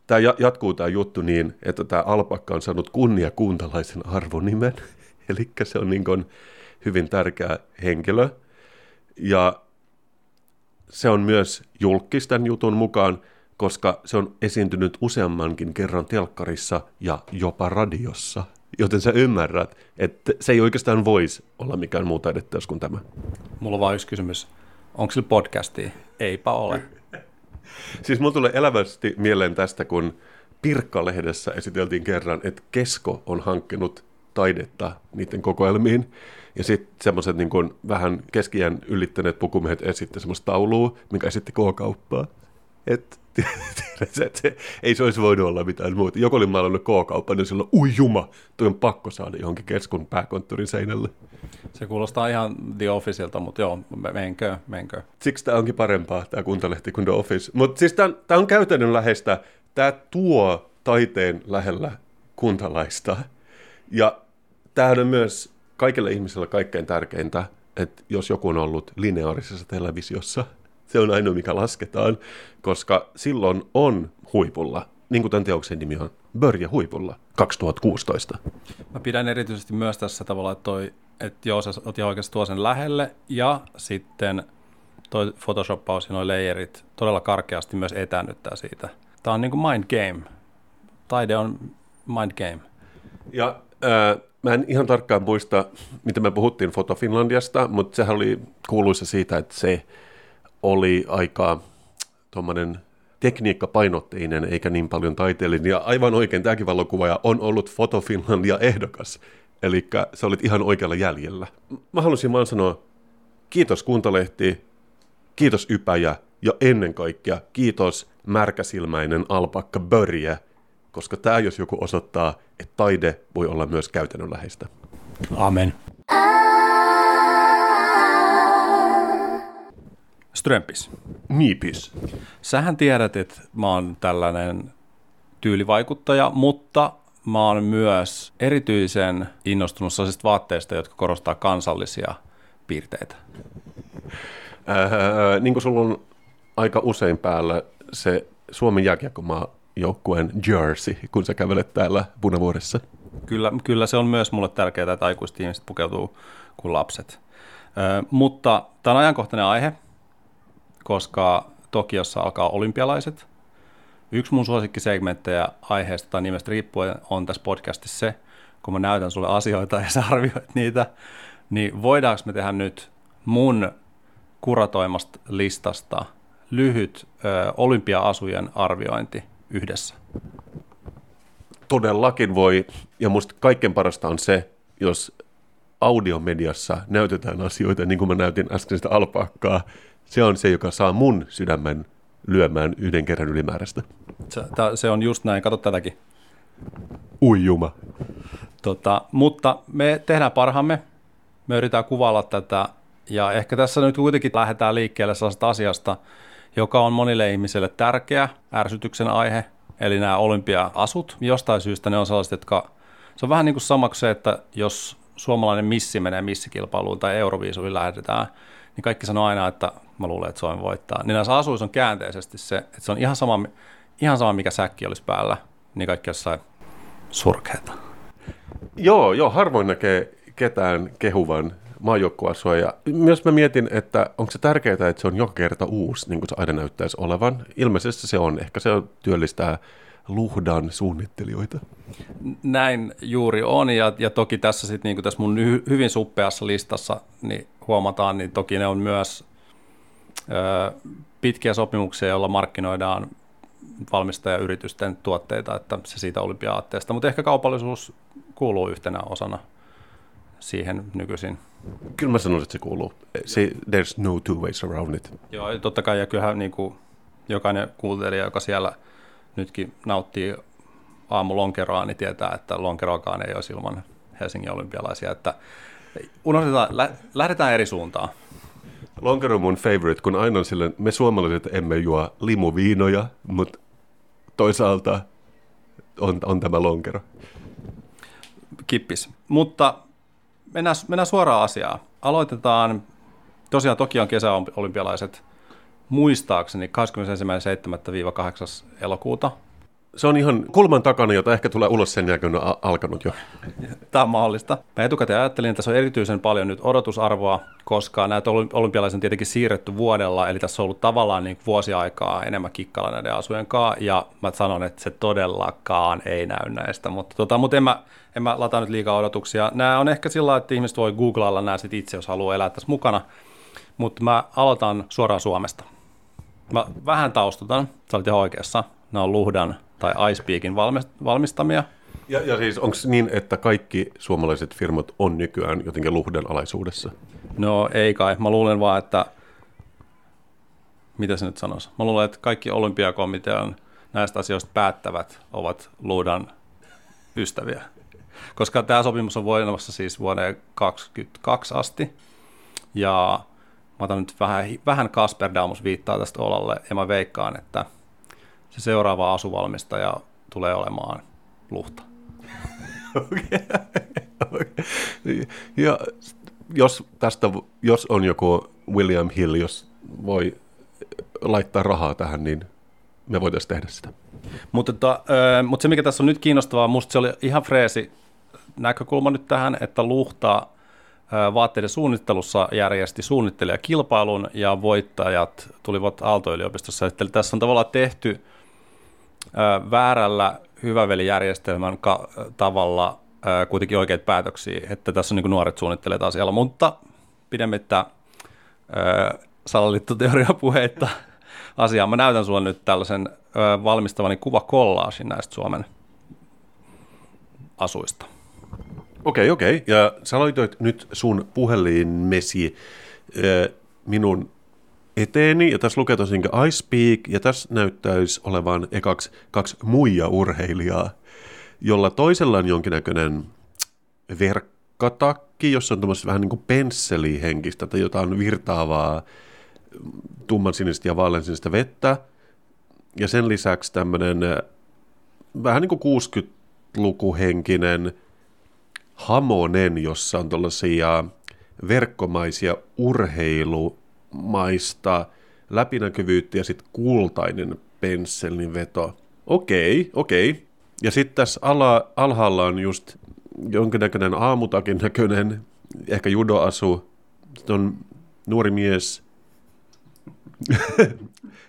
Tämä jatkuu tämä juttu niin, että tämä alpakka on saanut kunniakuntalaisen arvonimen, eli se on niin kuin hyvin tärkeä henkilö. Ja se on myös julkis tämän jutun mukaan, koska se on esiintynyt useammankin kerran telkkarissa ja jopa radiossa. Joten sä ymmärrät, että se ei oikeastaan voisi olla mikään muu taideteos kuin tämä. Mulla on vain yksi kysymys. Onko sillä podcastia? Eipä ole. Siis mulla tulee elävästi mieleen tästä, kun Pirkka-lehdessä esiteltiin kerran, että Kesko on hankkinut taidetta niiden kokoelmiin. Ja sitten semmoiset niin vähän keskiään ylittäneet pukumiehet esitti semmoista taulua, mikä esitti K-kauppaa. Et, että se, ei se olisi voinut olla mitään muuta. Joku oli maalannut K-kauppa, niin silloin, ui juma, tuo on pakko saada johonkin keskun pääkonttorin seinälle. Se kuulostaa ihan The Officeilta, mutta joo, menkö, menkö. Siksi tämä onkin parempaa, tämä kuntalehti kuin The Office. Mutta siis tämä on käytännön läheistä. Tämä tuo taiteen lähellä kuntalaista. Ja tämähän on myös kaikille ihmisille kaikkein tärkeintä, että jos joku on ollut lineaarisessa televisiossa, se on ainoa, mikä lasketaan, koska silloin on huipulla, niin kuin tämän teoksen nimi on, Börje huipulla 2016. Mä pidän erityisesti myös tässä tavalla, että, toi, että joo, sä oot ihan oikeasti tuo sen lähelle, ja sitten toi Photoshoppaus ja noi layerit todella karkeasti myös etäännyttää siitä. Tämä on niin kuin mind game. Taide on mind game. Ja äh, Mä en ihan tarkkaan muista, mitä me puhuttiin Foto Finlandiasta, mutta sehän oli kuuluisa siitä, että se oli aika tuommoinen tekniikkapainotteinen eikä niin paljon taiteellinen. Ja aivan oikein, tämäkin valokuvaaja on ollut Foto Finlandia ehdokas. Eli se olit ihan oikealla jäljellä. Mä halusin vaan sanoa kiitos Kuntalehti, kiitos Ypäjä ja ennen kaikkea kiitos märkäsilmäinen alpakka Börje, koska tämä jos joku osoittaa, että taide voi olla myös käytännönläheistä. Amen. Strömpis. Niipis. Sähän tiedät, että mä oon tällainen tyylivaikuttaja, mutta mä oon myös erityisen innostunut sellaisista vaatteista, jotka korostaa kansallisia piirteitä. Äh, niin kuin sulla on aika usein päällä se Suomen jääkiekkomaa joukkueen jersey, kun sä kävelet täällä punavuoressa. Kyllä, kyllä se on myös mulle tärkeää, että aikuiset ihmiset pukeutuu kuin lapset. Ö, mutta tämä on ajankohtainen aihe, koska Tokiossa alkaa olympialaiset. Yksi mun suosikkisegmenttejä aiheesta tai nimestä riippuen on tässä podcastissa se, kun mä näytän sulle asioita ja sä arvioit niitä, niin voidaanko me tehdä nyt mun kuratoimasta listasta lyhyt ö, olympia-asujen arviointi – yhdessä? Todellakin voi, ja musta kaikkein parasta on se, jos audiomediassa näytetään asioita, niin kuin mä näytin äsken sitä alpaakkaa, se on se, joka saa mun sydämen lyömään yhden kerran ylimääräistä. Se, se on just näin, kato tätäkin. Ui juma. Tota, mutta me tehdään parhaamme, me yritetään kuvailla tätä, ja ehkä tässä nyt kuitenkin lähdetään liikkeelle sellaisesta asiasta, joka on monille ihmisille tärkeä ärsytyksen aihe, eli nämä olympia-asut. Jostain syystä ne on sellaiset, jotka, se on vähän niin kuin sama kuin se, että jos suomalainen missi menee missikilpailuun tai Euroviisuihin lähdetään, niin kaikki sanoo aina, että mä luulen, että Suomi voittaa. Niin näissä asuissa on käänteisesti se, että se on ihan sama, ihan sama mikä säkki olisi päällä, niin kaikki jossain surkeita. Joo, joo, harvoin näkee ketään kehuvan maajoukkueasua. Ja myös mä mietin, että onko se tärkeää, että se on joka kerta uusi, niin kuin se aina näyttäisi olevan. Ilmeisesti se on. Ehkä se työllistää luhdan suunnittelijoita. Näin juuri on, ja, ja toki tässä sitten niin tässä mun hyvin suppeassa listassa niin huomataan, niin toki ne on myös ö, pitkiä sopimuksia, joilla markkinoidaan valmistajayritysten tuotteita, että se siitä olympiaatteesta, mutta ehkä kaupallisuus kuuluu yhtenä osana siihen nykyisin. Kyllä mä sanoisin, että se kuuluu. Se, there's no two ways around it. Joo, totta kai, ja kyllähän niin kuin jokainen kuuntelija, joka siellä nytkin nauttii aamulonkeroa, niin tietää, että lonkeroakaan ei olisi ilman Helsingin olympialaisia. Että unohdetaan, lä- lähdetään eri suuntaan. Lonkero on mun favorite, kun aina on silleen, me suomalaiset emme juo limuviinoja, mutta toisaalta on, on tämä lonkero. Kippis. Mutta mennään, mennään suoraan asiaan. Aloitetaan tosiaan Tokion kesäolympialaiset muistaakseni 21.7.-8. elokuuta. Se on ihan kulman takana, jota ehkä tulee ulos sen jälkeen, kun on alkanut jo. Tämä on mahdollista. Mä etukäteen ajattelin, että tässä on erityisen paljon nyt odotusarvoa, koska näitä olympialaisia on tietenkin siirretty vuodella, eli tässä on ollut tavallaan niin vuosia aikaa enemmän kikkalla näiden asujen kanssa, ja mä sanon, että se todellakaan ei näy näistä, mutta, tota, mutta en, mä, en mä lata nyt liikaa odotuksia. Nämä on ehkä sillä että ihmiset voi googlailla nämä sit itse, jos haluaa elää tässä mukana. mutta mä aloitan suoraan Suomesta. Mä vähän taustutan, sä olit ihan oikeassa. Nämä on Luhdan tai Icepeakin valmistamia. Ja, ja siis onko niin, että kaikki suomalaiset firmat on nykyään jotenkin Luhdan alaisuudessa? No ei kai. Mä luulen vaan, että mitä se nyt sanoisi? Mä luulen, että kaikki olympiakomitean näistä asioista päättävät ovat Luudan ystäviä. Koska tämä sopimus on voimassa siis vuoteen 2022 asti. Ja mä otan nyt vähän, vähän Kasper Damus viittaa tästä Olalle, ja mä veikkaan, että se seuraava asuvalmistaja tulee olemaan Luhta. Okay. Ja jos tästä, jos on joku William Hill, jos voi laittaa rahaa tähän, niin me voitaisiin tehdä sitä. Mutta, tota, mutta se, mikä tässä on nyt kiinnostavaa, musta se oli ihan freesi näkökulma nyt tähän, että Luhta vaatteiden suunnittelussa järjesti suunnittelijakilpailun ja voittajat tulivat Aalto-yliopistossa. Eli tässä on tavallaan tehty väärällä hyvävelijärjestelmän tavalla kuitenkin oikeita päätöksiä, että tässä on niin nuoret suunnittelijat asialla, mutta pidemmittä salaliittoteoriapuheita asiaa. Mä näytän sulle nyt tällaisen valmistavani kuvakollaasin näistä Suomen asuista. Okei, okay, okei. Okay. Ja sä laitoit nyt sun puhelimesi äh, minun eteeni, ja tässä lukee tosiaan I speak, ja tässä näyttäisi olevan ekaksi kaksi muija urheilijaa, jolla toisella on jonkinnäköinen verkkatakki, jossa on tämmöistä vähän niin kuin pensselihenkistä tai jotain virtaavaa tumman sinistä ja vaaleansinistä vettä, ja sen lisäksi tämmöinen vähän niin kuin 60-lukuhenkinen hamonen, jossa on tällaisia verkkomaisia urheilumaista läpinäkyvyyttä ja sitten kultainen pensselin veto. Okei, okei. Ja sitten tässä ala, alhaalla on just jonkinnäköinen aamutakin näköinen, ehkä judoasu. Sitten on nuori mies.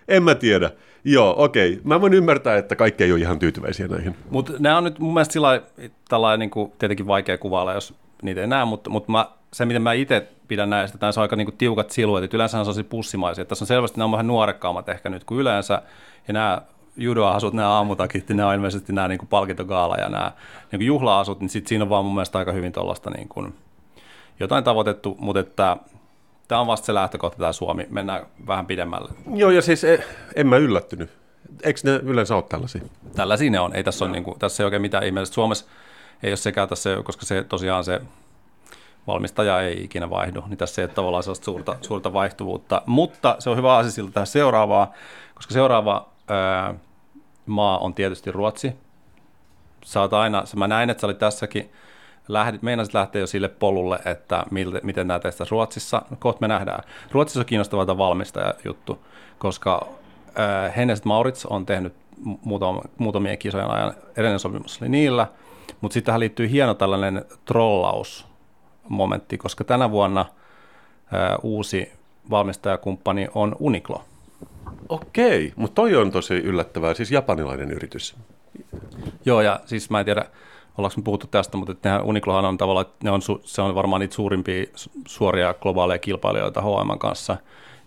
en mä tiedä. Joo, okei. Okay. Mä voin ymmärtää, että kaikki ei ole ihan tyytyväisiä näihin. Mutta nämä on nyt mun mielestä sillä tällainen niin tietenkin vaikea kuvailla, jos niitä ei näe, mutta, mutta mä, se, miten mä itse pidän näistä, että on aika niin kuin, tiukat siluetit. Yleensä on sellaisia pussimaisia. Tässä on selvästi, nämä on vähän nuorekkaammat ehkä nyt kuin yleensä. Ja nämä judoasut, nämä aamutakit, nämä on ilmeisesti nämä niin kuin palkintogaala ja nämä niin kuin juhla-asut, niin sit siinä on vaan mun mielestä aika hyvin tuollaista niin kuin, jotain tavoitettu, mutta että tämä on vasta se lähtökohta, tämä Suomi. Mennään vähän pidemmälle. Joo, ja siis en, en mä yllättynyt. Eikö ne yleensä ole tällaisia? Tällaisia ne on. Ei tässä, on, niin kuin, tässä ei oikein mitään ihmeellistä. Suomessa ei ole sekään tässä, koska se tosiaan se valmistaja ei ikinä vaihdu, niin tässä ei ole tavallaan sellaista suurta, suurta vaihtuvuutta. Mutta se on hyvä asia siltä tähän seuraavaa, koska seuraava ää, maa on tietysti Ruotsi. Sä aina, mä näin, että sä olit tässäkin lähdit, meinasit lähteä jo sille polulle, että miltä, miten nämä testaisi Ruotsissa. Kohta me nähdään. Ruotsissa on kiinnostava tämä valmistajajuttu, koska Hennes Maurits on tehnyt muutam, muutamien kisojen ajan edellinen sopimus oli niillä, mutta sitten tähän liittyy hieno tällainen trollausmomentti, koska tänä vuonna uusi valmistajakumppani on Uniqlo. Okei, mutta toi on tosi yllättävää, siis japanilainen yritys. Joo, ja siis mä en tiedä, ollaanko me puhuttu tästä, mutta nehän Uniqlohan on tavallaan, ne on, se on varmaan niitä suurimpia suoria globaaleja kilpailijoita H&M kanssa,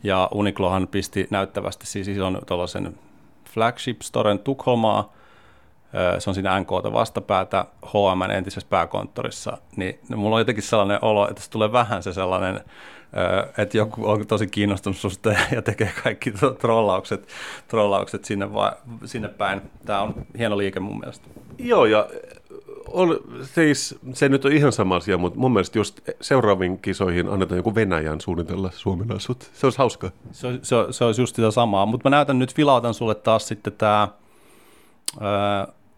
ja Uniqlohan pisti näyttävästi siis ison tuollaisen flagship storen Tukholmaa, se on siinä NKta vastapäätä H&M entisessä pääkonttorissa, niin mulla on jotenkin sellainen olo, että se tulee vähän se sellainen, että joku on tosi kiinnostunut susta ja tekee kaikki trollaukset, trollaukset sinne, vai, sinne päin. Tämä on hieno liike mun mielestä. Joo, ja on, siis, se nyt on ihan sama asia, mutta mun mielestä just seuraaviin kisoihin annetaan joku Venäjän suunnitella Suomen asut. Se olisi hauska. Se, se, se olisi just sitä samaa, mutta mä näytän nyt, vilautan sulle taas sitten tämä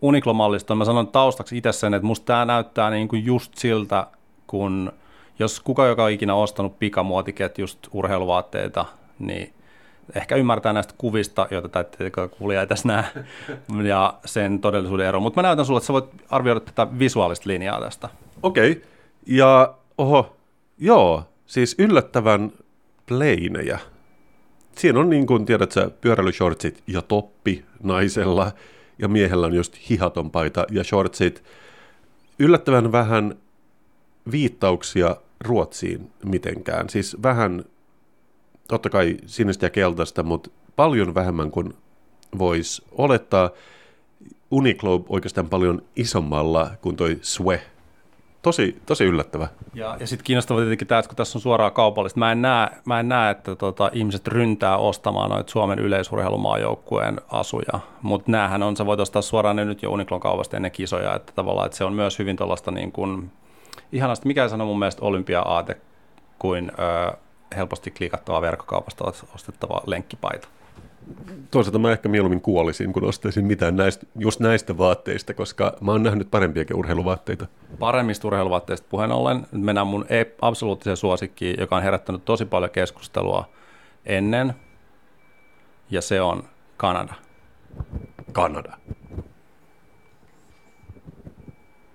Uniqlo-mallista. Mä sanon taustaksi itse sen, että musta tämä näyttää niin kuin just siltä, kun jos kuka, joka on ikinä ostanut pikamuotiketjusta urheiluvaatteita, niin ehkä ymmärtää näistä kuvista, joita kuulija ei tässä näe, ja sen todellisuuden ero. Mutta mä näytän sulle, että sä voit arvioida tätä visuaalista linjaa tästä. Okei, okay. ja oho, joo, siis yllättävän pleinejä. Siinä on niin kuin, tiedät sä, pyöräilyshortsit ja toppi naisella, ja miehellä on just hihaton paita ja shortsit. Yllättävän vähän viittauksia Ruotsiin mitenkään. Siis vähän totta kai sinistä ja keltaista, mutta paljon vähemmän kuin voisi olettaa. Uniqlo oikeastaan paljon isommalla kuin toi Swe. Tosi, tosi yllättävä. Ja, ja sitten kiinnostavaa tietenkin tämä, että kun tässä on suoraa kaupallista, mä en näe, mä en näe että tota, ihmiset ryntää ostamaan noita Suomen yleisurheilumaajoukkueen asuja, mutta näähän on, sä voit ostaa suoraan ne nyt jo Uniqlon kaupasta ennen kisoja, että tavallaan että se on myös hyvin tuollaista niin kuin, ihanasti, mikä sanoo mun mielestä olympia-aate kuin ö, helposti klikattava verkkokaupasta ostettava lenkkipaita. Toisaalta mä ehkä mieluummin kuolisin, kun ostaisin mitään näistä, just näistä vaatteista, koska mä oon nähnyt parempiakin urheiluvaatteita. Paremmista urheiluvaatteista puheen ollen, nyt mennään mun absoluuttiseen suosikkiin, joka on herättänyt tosi paljon keskustelua ennen, ja se on Kanada. Kanada.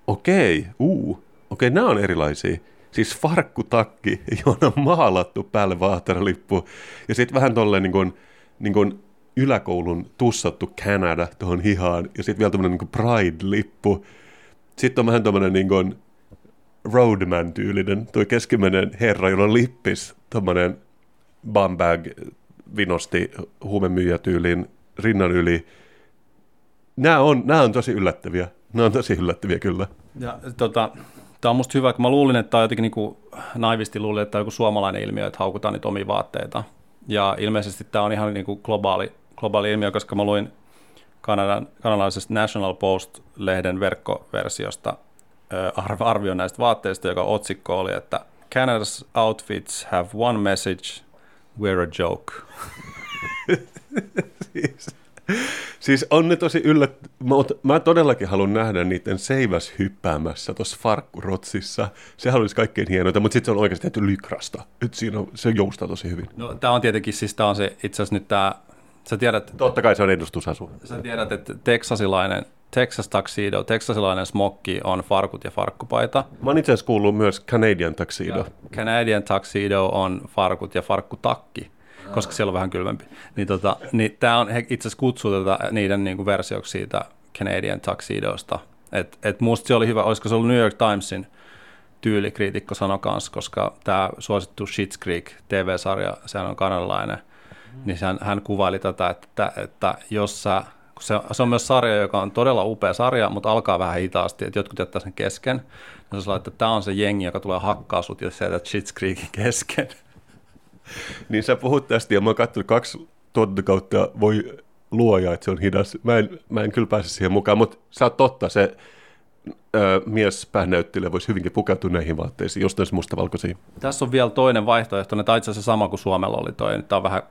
Okei, uu. Okei, nämä on erilaisia. Siis farkkutakki, johon on maalattu päälle vaahteralippu. Ja sitten vähän tolleen niin kuin, niin kuin yläkoulun tussattu Canada tuohon hihaan. Ja sitten vielä tämmöinen niin Pride-lippu. Sitten on vähän tämmöinen niin kuin Roadman-tyylinen, tuo keskimmäinen herra, jolla on lippis, tämmöinen bumbag vinosti huumemyyjätyyliin rinnan yli. Nämä on, nämä on tosi yllättäviä. Nämä on tosi yllättäviä kyllä. Ja tota, Tämä on musta hyvä, kun mä luulin, että tämä on jotenkin niin kuin, naivisti luulin, että tämä on joku suomalainen ilmiö, että haukutaan niitä omia vaatteita. Ja ilmeisesti tämä on ihan niin kuin globaali, globaali ilmiö, koska mä luin Kanadan, kanadalaisesta National Post-lehden verkkoversiosta arvio näistä vaatteista, joka otsikko oli, että Canada's outfits have one message, we're a joke. siis, Siis on ne tosi yllät... Mä, mä todellakin haluan nähdä niiden seiväs hyppäämässä tuossa farkkurotsissa. Se olisi kaikkein hienointa, mutta sitten se on oikeasti tehty lykrasta. Nyt siinä on, se joustaa tosi hyvin. No tämä on tietenkin, siis tämä on se itse asiassa nyt tämä... Sä tiedät... Totta kai se on edustusasu. Sä tiedät, että teksasilainen Texas Tuxedo, teksasilainen smokki on farkut ja farkkupaita. Mä oon itse asiassa kuullut myös Canadian Tuxedo. Ja Canadian Tuxedo on farkut ja farkkutakki koska siellä on vähän kylmempi. Niin, tota, niin tämä on, he itse asiassa kutsuu tätä niiden niin kuin versioksi siitä Canadian Tuxedosta. Et, et musta se oli hyvä, olisiko se ollut New York Timesin tyylikriitikko sano kanssa, koska tämä suosittu Schitt's Creek TV-sarja, sehän on kanadalainen, mm. niin hän, hän kuvaili tätä, että, että jos sä, se, se on myös sarja, joka on todella upea sarja, mutta alkaa vähän hitaasti, että jotkut jättää sen kesken. Ja se että tämä on se jengi, joka tulee hakkaa sut, jos sä jätät Schitt's Creekin kesken niin sä puhut tästä ja mä oon katsonut kaksi kautta voi luoja, että se on hidas. Mä en, mä en kyllä pääse siihen mukaan, mutta sä oot totta, se ö, mies päänäyttelijä voisi hyvinkin pukeutua näihin vaatteisiin, jos olisi mustavalkoisia. Tässä on vielä toinen vaihtoehto, ne itse asiassa sama kuin Suomella oli toi. Tämä on vähän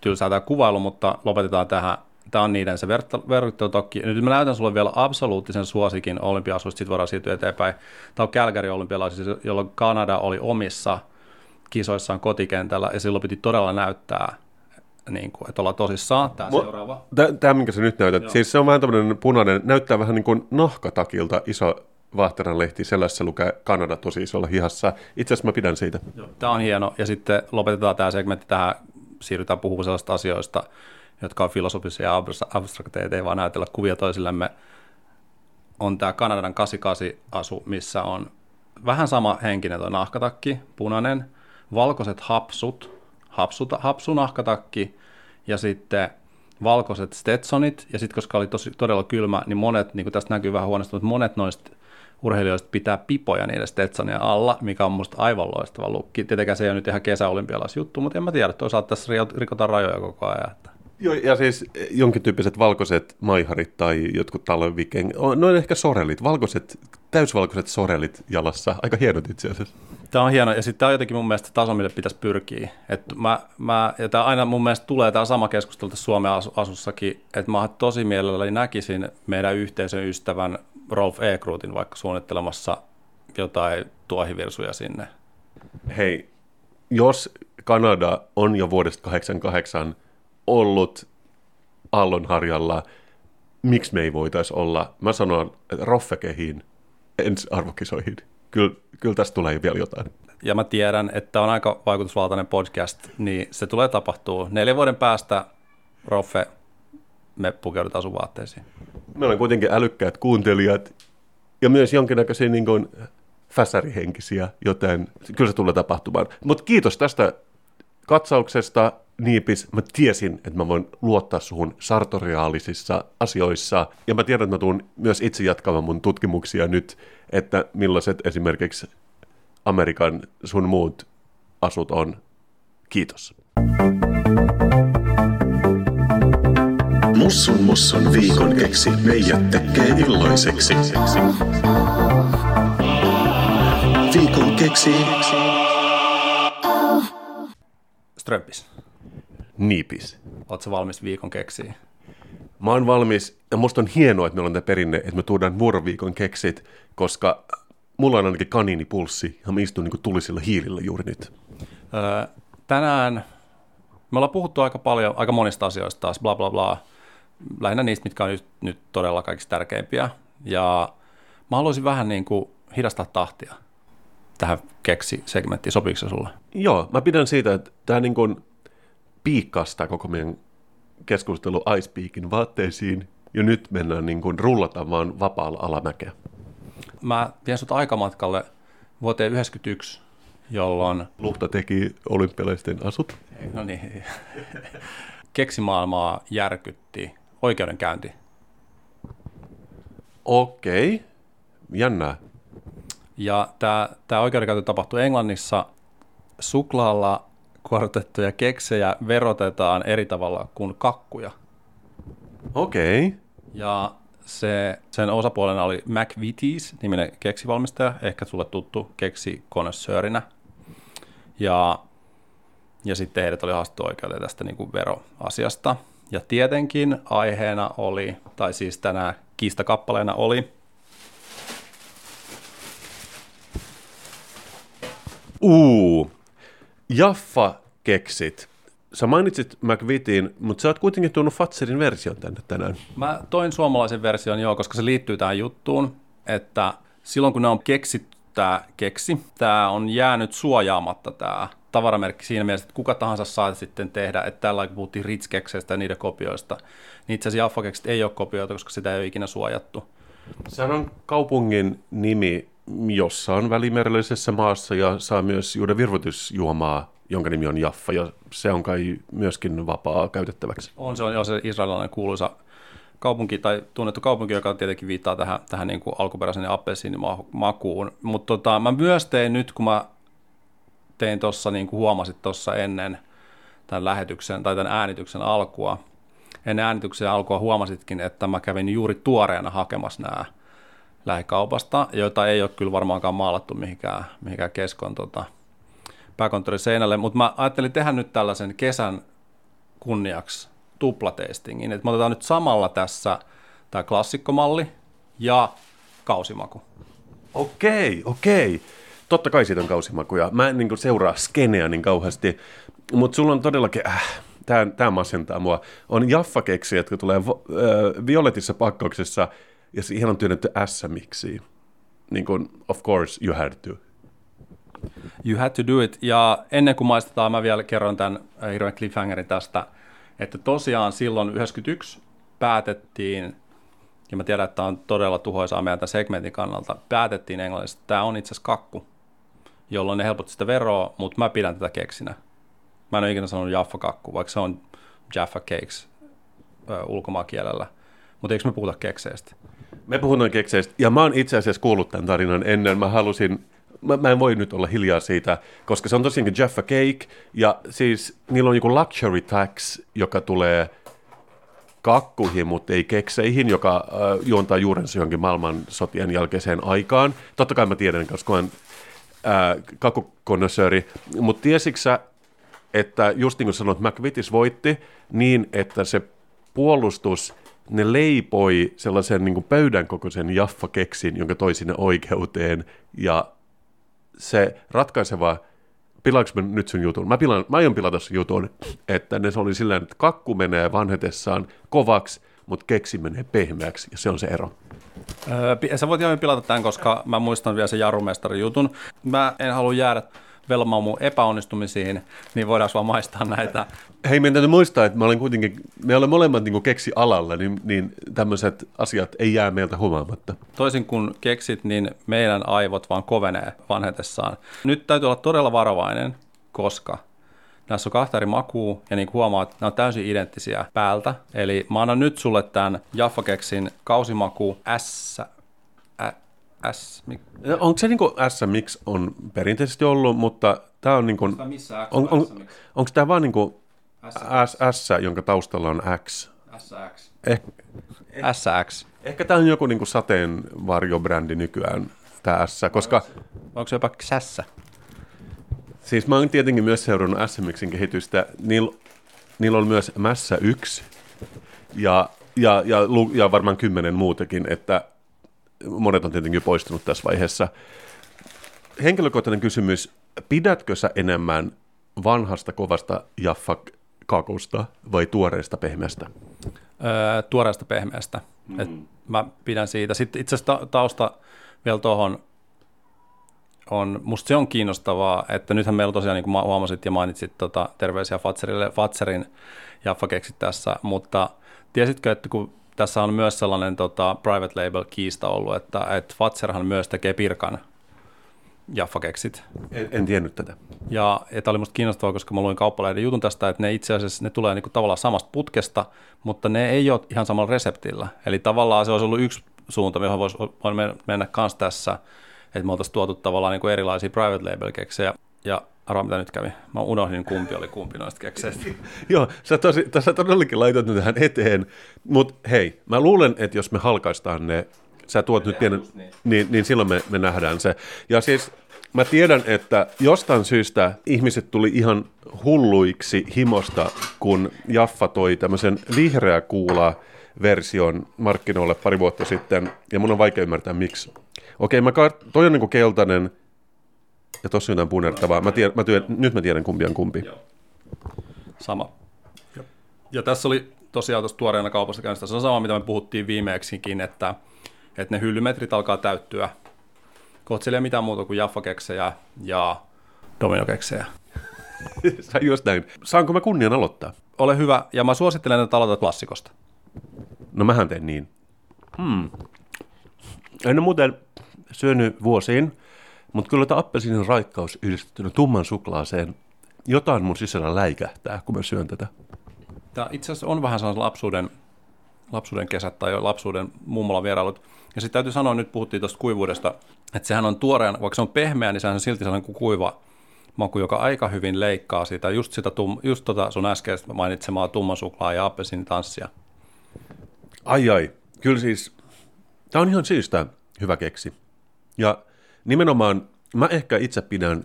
tylsää tämä kuvailu, mutta lopetetaan tähän. Tämä on niiden se verttelutokki. Nyt mä näytän sulle vielä absoluuttisen suosikin olympiasuista, sitten voidaan siirtyä eteenpäin. Tämä on Calgary olympialaisissa, jolloin Kanada oli omissa – kisoissaan kotikentällä, ja silloin piti todella näyttää, niin kuin, että ollaan tosissaan. Tämä Mo, seuraava. Tämä, minkä sä nyt näytät, Joo. siis se on vähän tämmöinen punainen, näyttää vähän niin kuin nahkatakilta iso Vahteran lehti, sellaisessa lukee Kanada tosi isolla hihassa. Itse asiassa mä pidän siitä. Joo. Tämä on hieno, ja sitten lopetetaan tämä segmentti tähän, siirrytään puhumaan sellaista asioista, jotka on filosofisia ja abstrakteja, ei vaan näytellä kuvia toisillemme. On tämä Kanadan 88-asu, missä on vähän sama henkinen tuo nahkatakki, punainen, valkoiset hapsut, hapsuta, hapsunahkatakki ja sitten valkoiset Stetsonit, ja sitten koska oli tosi, todella kylmä, niin monet, niin kuin tästä näkyy vähän huonosti, mutta monet noista urheilijoista pitää pipoja niiden Stetsonia alla, mikä on musta aivan loistava lukki. Tietenkään se ei ole nyt ihan kesäolympialaisjuttu, mutta en mä tiedä, toisaalta tässä rikotaan rajoja koko ajan. Että. Joo, ja siis jonkin tyyppiset valkoiset maiharit tai jotkut talviken, no ehkä sorelit, valkoiset, täysvalkoiset sorelit jalassa, aika hienot itse asiassa. Tämä on hieno, ja sitten tämä on jotenkin mun mielestä taso, mille pitäisi pyrkiä. Et mä, mä, ja tämä aina mun mielestä tulee tämä sama keskustelu tässä Suomen asussakin, että mä tosi mielelläni näkisin meidän yhteisön ystävän Rolf Ekruutin vaikka suunnittelemassa jotain tuohivirsuja sinne. Hei, jos Kanada on jo vuodesta 88 ollut Allonharjalla, miksi me ei voitaisi olla? Mä sanon, Roffekehiin ensi arvokisoihin. Kyllä, kyllä tästä tulee vielä jotain. Ja mä tiedän, että on aika vaikutusvaltainen podcast, niin se tulee tapahtuu. Neljän vuoden päästä, Roffe, me pukeudutaan sun vaatteisiin. Meillä on kuitenkin älykkäät kuuntelijat ja myös jonkinnäköisiä niin kuin, fäsärihenkisiä, joten kyllä se tulee tapahtumaan. Mutta kiitos tästä katsauksesta, Niipis. Mä tiesin, että mä voin luottaa suhun sartoriaalisissa asioissa. Ja mä tiedän, että mä tuun myös itse jatkamaan mun tutkimuksia nyt, että millaiset esimerkiksi Amerikan sun muut asut on. Kiitos. Mussun mussun viikon keksi meijät tekee iloiseksi. Viikon keksi. Strömpis, Niipis. ootko valmis viikon keksiin? Mä oon valmis, ja musta on hienoa, että meillä on tämä perinne, että me tuodaan vuoroviikon keksit, koska mulla on ainakin kaniinipulssi, ja mä istun niin tulisilla hiilillä juuri nyt. Öö, tänään me ollaan puhuttu aika paljon, aika monista asioista taas, bla bla bla. Lähinnä niistä, mitkä on nyt, nyt todella kaikista tärkeimpiä. Ja mä haluaisin vähän niin kuin hidastaa tahtia tähän keksi-segmenttiin. Sopiiko se sulle? Joo, mä pidän siitä, että tämä niin kuin piikkaa koko meidän keskustelu Icepeakin vaatteisiin, ja nyt mennään niin kuin rullataan vaan vapaalla alamäkeä. Mä vien sut aikamatkalle vuoteen 1991, jolloin Luhta teki olympialaisten asut. no niin, keksimaailmaa järkytti oikeudenkäynti. Okei, jännää. Ja tämä, tämä oikeudenkäynti tapahtui Englannissa. Suklaalla kuorrutettuja keksejä verotetaan eri tavalla kuin kakkuja. Okei. Ja se, sen osapuolena oli McVitie's, niminen keksivalmistaja, ehkä sulle tuttu keksi konnoissöörinä. Ja, ja sitten heidät oli haastettu oikeuteen tästä niin kuin veroasiasta. Ja tietenkin aiheena oli, tai siis tänä kiistakappaleena oli, Uu, Jaffa-keksit. Sä mainitsit McVitiein, mutta sä oot kuitenkin tuonut Fatserin version tänne tänään. Mä toin suomalaisen version joo, koska se liittyy tähän juttuun, että silloin kun ne on keksitty tämä keksi, tämä on jäänyt suojaamatta tämä tavaramerkki siinä mielessä, että kuka tahansa saa sitten tehdä, että tällä kun puhuttiin Ritz-kekseistä ja niiden kopioista, niin itse asiassa Jaffa-keksit ei ole kopioita, koska sitä ei ole ikinä suojattu. Sehän on kaupungin nimi, jossa on välimerellisessä maassa ja saa myös juoda virvoitusjuomaa, jonka nimi on Jaffa, ja se on kai myöskin vapaa käytettäväksi. On se on jo se israelilainen kuuluisa kaupunki tai tunnettu kaupunki, joka tietenkin viittaa tähän, tähän niin kuin alkuperäisen appelsiinimakuun. Mutta tota, mä myös tein nyt, kun mä tein tuossa, niin kuin huomasit tuossa ennen tämän lähetyksen tai tämän äänityksen alkua, ennen äänityksen alkua huomasitkin, että mä kävin juuri tuoreena hakemassa nämä lähikaupasta, joita ei ole kyllä varmaankaan maalattu mihinkään, mihinkään keskon tota, pääkonttorin seinälle, mutta mä ajattelin tehdä nyt tällaisen kesän kunniaksi tuplatestingin, että me otetaan nyt samalla tässä tämä klassikkomalli ja kausimaku. Okei, okei. Totta kai siitä on kausimakuja. Mä en niin seuraa skeneä niin kauheasti, mutta sulla on todellakin, äh, tämä, tämä masentaa mua, on jaffakeksi, jotka tulee vo, äh, violetissa pakkauksessa, ja siihen on työnnetty S-miksi. Niin kuin, of course you had to. You had to do it. Ja ennen kuin maistetaan, mä vielä kerron tämän äh, hirveän cliffhangerin tästä, että tosiaan silloin 91 päätettiin, ja mä tiedän, että tämä on todella tuhoisaa meidän tämän segmentin kannalta, päätettiin englanniksi, että tämä on itse asiassa kakku, jolloin ne helpotti sitä veroa, mutta mä pidän tätä keksinä. Mä en ole ikinä sanonut Jaffa-kakku, vaikka se on Jaffa Cakes ö. Mutta eikö me puhuta kekseistä? Me puhutaan kekseistä, ja mä oon itse asiassa kuullut tämän tarinan ennen. Mä halusin, mä, mä en voi nyt olla hiljaa siitä, koska se on tosiaankin Jaffa Cake, ja siis niillä on joku luxury tax, joka tulee kakkuihin, mutta ei kekseihin, joka äh, juontaa juurensa johonkin maailmansotien jälkeiseen aikaan. Totta kai mä tiedän, koska olen äh, kakkukonnoissööri, mutta tiesitkö että just niin kuin sanoit, McVitie's voitti niin, että se puolustus, ne leipoi sellaisen niin pöydän kokoisen Jaffa-keksin, jonka toi sinne oikeuteen, ja se ratkaiseva, pilaanko mä nyt sun jutun? Mä, pilaan, mä aion pilata sun jutun, että ne oli sillä että kakku menee vanhetessaan kovaksi, mutta keksi menee pehmeäksi, ja se on se ero. Öö, sä voit ihan pilata tämän, koska mä muistan vielä sen jarrumestarin jutun. Mä en halua jäädä velmaan mun epäonnistumisiin, niin voidaan vaan maistaa näitä. Hei, meidän täytyy muistaa, että mä olen kuitenkin, me olemme molemmat niin keksi alalla, niin, niin tämmöiset asiat ei jää meiltä huomaamatta. Toisin kuin keksit, niin meidän aivot vaan kovenee vanhetessaan. Nyt täytyy olla todella varovainen, koska Näissä on kahta eri makua, ja niin kuin huomaat, nämä on täysin identtisiä päältä. Eli mä annan nyt sulle tämän Jaffa Keksin kausimaku S, S, Onko se niin kuin S, miksi on perinteisesti ollut, mutta tämä on niin kuin, X, on, on, S, onko tämä vaan niin kuin S, S, S, jonka taustalla on X? SX. Eh, SX. ehkä tämä on joku niin kuin sateenvarjobrändi nykyään, tämä S, koska Onko se jopa Xässä? siis mä oon tietenkin myös seurannut SMXin kehitystä. Niillä niillä on myös Mässä 1 ja, ja, ja, ja varmaan kymmenen muutakin, että monet on tietenkin poistunut tässä vaiheessa. Henkilökohtainen kysymys, pidätkö sä enemmän vanhasta kovasta Jaffa-kakusta vai tuoreesta pehmeästä? öö, tuoreesta pehmeästä. Mm. Et mä pidän siitä. Sitten itse asiassa ta- tausta vielä tuohon on, musta se on kiinnostavaa, että nythän meillä tosiaan, niin kuin huomasit ja mainitsit tota, terveisiä Fatserille, Fatserin Jaffa keksit tässä, mutta tiesitkö, että kun tässä on myös sellainen tota, private label kiista ollut, että, että Fatserhan myös tekee Pirkan Jaffa keksit. En, en tiennyt tätä. Ja, ja tämä oli musta kiinnostavaa, koska mä luin kauppalehden jutun tästä, että ne itse asiassa ne tulee niinku tavallaan samasta putkesta, mutta ne ei ole ihan samalla reseptillä. Eli tavallaan se olisi ollut yksi suunta, johon voisi mennä kans tässä, että me oltaisiin tuotu tavallaan niinku erilaisia private label keksejä. Ja arvaa mitä nyt kävi. Mä unohdin kumpi oli kumpi noista kekseistä. Joo, sä, tosi, sä todellakin laitat ne tähän eteen, mutta hei, mä luulen, että jos me halkaistaan ne, sä tuot nyt pienen, niin. niin, niin silloin me, me nähdään se. Ja siis mä tiedän, että jostain syystä ihmiset tuli ihan hulluiksi himosta, kun Jaffa toi tämmöisen vihreä kuula version markkinoille pari vuotta sitten, ja mun on vaikea ymmärtää miksi. Okei, mä kar- toi on niinku keltainen, ja tossa on jotain punertavaa. Mä tiedän, mä työn, nyt mä tiedän kumpi on kumpi. Joo. Sama. Ja tässä oli tosiaan tuossa tuoreena kaupasta käynnistä. Se on sama, mitä me puhuttiin viimeksikin, että, että ne hyllymetrit alkaa täyttyä. Kohta siellä ei mitään muuta kuin Jaffa-keksejä ja Domino-keksejä. Sä just näin. Saanko mä kunnian aloittaa? Ole hyvä, ja mä suosittelen, että aloitat klassikosta. No mähän teen niin. Hmm. En ole muuten syönyt vuosiin, mutta kyllä tämä appelsiinin raikkaus yhdistettynä tumman suklaaseen, jotain mun sisällä läikähtää, kun mä syön tätä. Tämä itse asiassa on vähän sellainen lapsuuden, lapsuuden kesät tai lapsuuden mummolan vierailut. Ja sitten täytyy sanoa, nyt puhuttiin tuosta kuivuudesta, että sehän on tuoreen, vaikka se on pehmeä, niin sehän on silti sellainen kuin kuiva maku, joka aika hyvin leikkaa sitä, just, sitä tum, just tota sun äskeistä mainitsemaa tumman suklaa ja appelsiinitanssia. Ai ai, kyllä siis, tämä on ihan syystä hyvä keksi. Ja nimenomaan mä ehkä itse pidän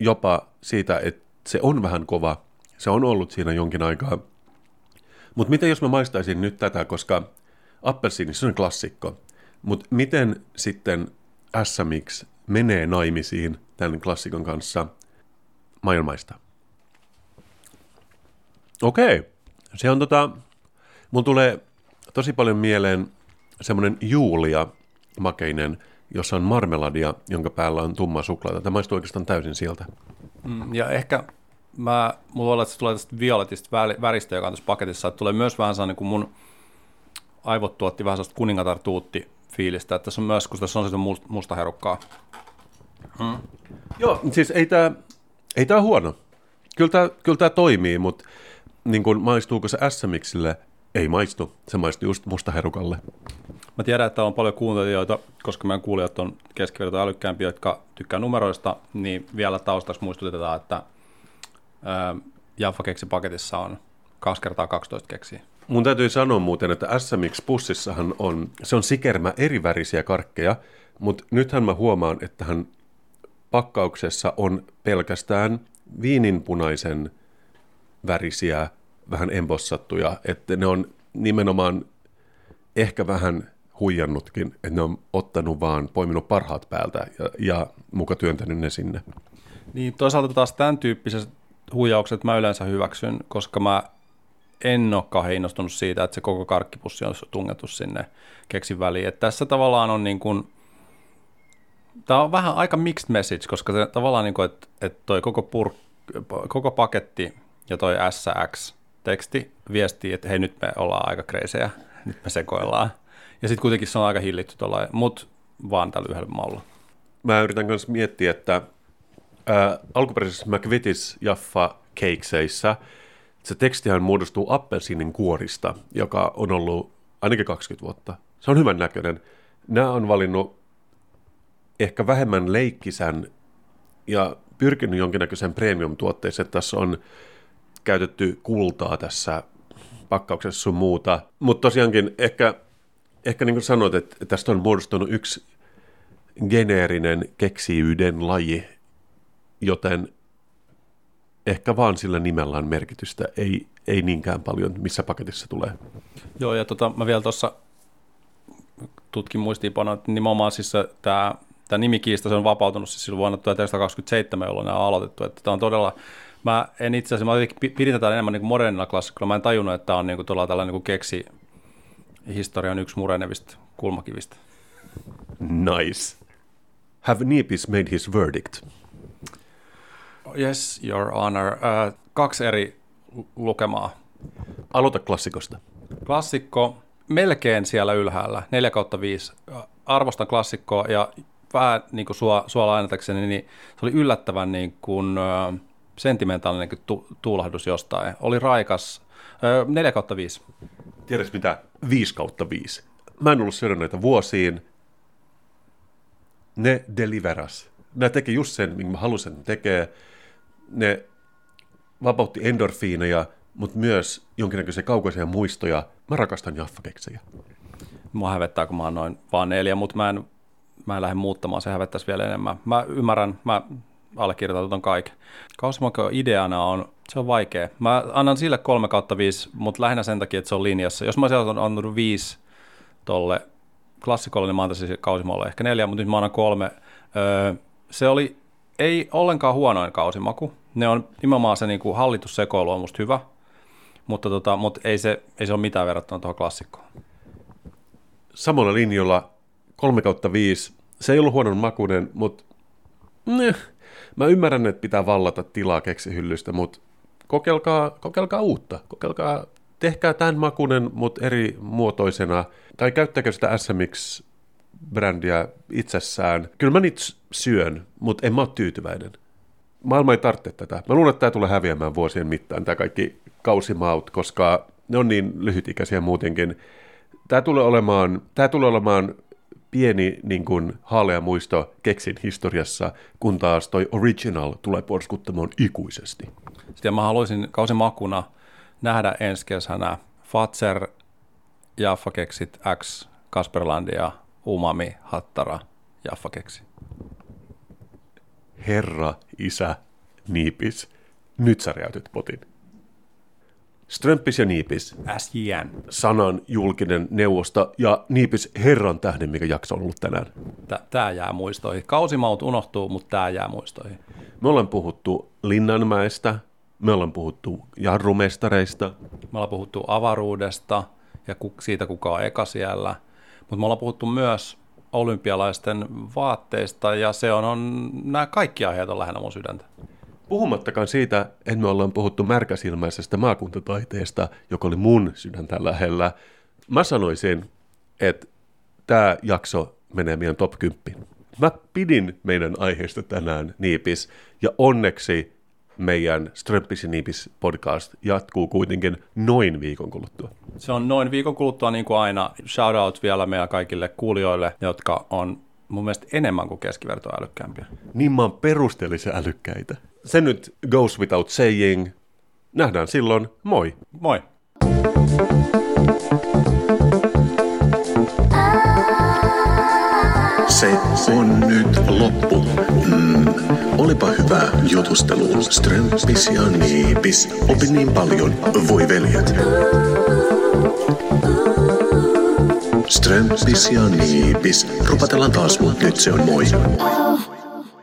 jopa siitä, että se on vähän kova. Se on ollut siinä jonkin aikaa. Mutta miten jos mä maistaisin nyt tätä, koska appelsiini, se on klassikko. Mutta miten sitten SMX menee naimisiin tämän klassikon kanssa maailmaista? Okei, se on tota, mun tulee tosi paljon mieleen semmoinen Julia makeinen, jossa on marmeladia, jonka päällä on tumma suklaata. Tämä maistuu oikeastaan täysin sieltä. Mm, ja ehkä mä, mulla olla, että se tulee tästä violetista väristä, joka on tässä paketissa, että tulee myös vähän sellainen, kun mun aivot tuotti vähän sellaista kuningatar tuutti fiilistä, että tässä on myös, kun tässä on sitä must- musta herukkaa. Joo, siis ei tämä ei tää huono. Kyllä tämä kyllä tää toimii, mutta niin kun maistuuko se SMXille? Ei maistu. Se maistuu just mustaherukalle. Mä tiedän, että on paljon kuuntelijoita, koska meidän kuulijat on keskiverto älykkäämpiä, jotka tykkää numeroista, niin vielä taustaksi muistutetaan, että Jaffa keksi paketissa on 2 kertaa 12 keksiä. Mun täytyy sanoa muuten, että SMX-pussissahan on, se on sikermä eri värisiä karkkeja, mutta nythän mä huomaan, että hän pakkauksessa on pelkästään viininpunaisen värisiä, vähän embossattuja, että ne on nimenomaan ehkä vähän huijannutkin, että ne on ottanut vaan, poiminut parhaat päältä ja, ja muka työntänyt ne sinne. Niin toisaalta taas tämän tyyppiset huijaukset mä yleensä hyväksyn, koska mä en ole kauhean innostunut siitä, että se koko karkkipussi on tungettu sinne keksin väliin. Et tässä tavallaan on niin kuin, tämä on vähän aika mixed message, koska se tavallaan niin kuin, että, että toi koko, pur, koko paketti ja toi SX-teksti viestii, että hei nyt me ollaan aika kreisejä, nyt me sekoillaan. Ja sitten kuitenkin se on aika hillitty tuolla, mutta vaan tällä yhdellä maulla. Mä yritän myös miettiä, että ää, alkuperäisessä McVitie's Jaffa keikseissä. Se tekstihän muodostuu appelsiinin kuorista, joka on ollut ainakin 20 vuotta. Se on hyvän näköinen. Nämä on valinnut ehkä vähemmän leikkisän ja pyrkinyt jonkinnäköisen premium-tuotteeseen. Tässä on käytetty kultaa tässä pakkauksessa sun muuta. Mutta tosiaankin ehkä, ehkä niin kuin sanoit, että tästä on muodostunut yksi geneerinen keksiyden laji, joten ehkä vaan sillä nimellä on merkitystä, ei, ei niinkään paljon, missä paketissa tulee. Joo, ja tota, mä vielä tuossa tutkin muistiinpanoa, että nimenomaan siis tämä tämä nimikiista se on vapautunut siis silloin vuonna 1927, jolloin nämä on aloitettu. Että tämä on todella, mä en itse asiassa, mä pidin tätä enemmän niin modernina klassikolla, mä en tajunnut, että tämä on niin kuin, tällainen niin keksi historian yksi murenevista kulmakivistä. Nice. Have Niepis made his verdict? Yes, your honor. Uh, kaksi eri lukemaa. Aloita klassikosta. Klassikko melkein siellä ylhäällä, 4 kautta 5. Arvostan klassikkoa ja vähän niin kuin sua, sua lainatakseni, niin se oli yllättävän niin kuin, uh, sentimentaalinen niin tu, tuulahdus jostain. Oli raikas. Uh, 4 kautta 5. Tiedätkö mitä? 5 kautta 5. Mä en ollut syönyt näitä vuosiin. Ne deliveras. Ne teki just sen, minkä mä halusin tekee. Ne vapautti endorfiineja, mutta myös jonkinnäköisiä kaukaisia muistoja. Mä rakastan jaffakeksejä. Mua hävettää, kun mä oon noin vaan neljä, mutta mä en mä en lähde muuttamaan, se hävettäisi vielä enemmän. Mä ymmärrän, mä allekirjoitan ton kaiken. Kausimako ideana on, se on vaikea. Mä annan sille 3 kautta 5, mutta lähinnä sen takia, että se on linjassa. Jos mä olisin antanut 5 tolle klassikolle, niin mä antaisin Kausimolle ehkä neljä, mutta nyt mä annan kolme. Öö, se oli ei ollenkaan huonoin kausimaku. Ne on nimenomaan se niin kuin hallitus sekoilu on musta hyvä, mutta, tota, mutta ei, se, ei se ole mitään verrattuna tuohon klassikkoon. Samalla linjalla 3 kautta 5. Se ei ollut huonon makuinen, mutta ne, mä ymmärrän, että pitää vallata tilaa keksihyllystä, mutta kokeilkaa, kokeilkaa uutta. Kokeilkaa, tehkää tämän makuinen, mutta eri muotoisena. Tai käyttäkää sitä SMX-brändiä itsessään. Kyllä mä niitä syön, mutta en mä ole tyytyväinen. Maailma ei tarvitse tätä. Mä luulen, että tämä tulee häviämään vuosien mittaan, tämä kaikki kausimaut, koska ne on niin lyhytikäisiä muutenkin. Tämä tulee olemaan, tämä tulee olemaan pieni niin kuin, haalea muisto keksin historiassa, kun taas toi original tulee porskuttamaan ikuisesti. Sitten mä haluaisin kausimakuna nähdä ensi kesänä Fatser, Jaffa Keksit X, Kasperlandia, Umami, Hattara, Jaffa Keksi. Herra, isä, niipis, nyt sä potin. Strömpis ja Niipis. SJN. Sanan julkinen neuvosta ja Niipis herran tähden, mikä jakso on ollut tänään. Tämä jää muistoihin. Kausimaut unohtuu, mutta tämä jää muistoihin. Me ollaan puhuttu Linnanmäestä, me ollaan puhuttu jarrumestareista. Me ollaan puhuttu avaruudesta ja siitä, kuka on eka siellä. Mutta me ollaan puhuttu myös olympialaisten vaatteista ja se on, on nämä kaikki aiheet on lähinnä mun sydäntä. Puhumattakaan siitä, että me ollaan puhuttu märkäsilmäisestä maakuntataiteesta, joka oli mun sydäntä lähellä. Mä sanoisin, että tämä jakso menee meidän top 10. Mä pidin meidän aiheesta tänään Niipis, ja onneksi meidän Strömpis ja Niipis podcast jatkuu kuitenkin noin viikon kuluttua. Se on noin viikon kuluttua niin kuin aina. Shout out vielä meidän kaikille kuulijoille, jotka on mun mielestä enemmän kuin keskivertoa älykkäämpiä. Niin mä oon perusteellisen älykkäitä. Se nyt goes without saying. Nähdään silloin. Moi. Moi. Se on nyt loppu. Mm, olipa hyvä jutustelu. Strömpis ja Niipis. Opi niin paljon, voi veljet. Strömpis ja Niipis. Rupatellaan taas, nyt se on moi.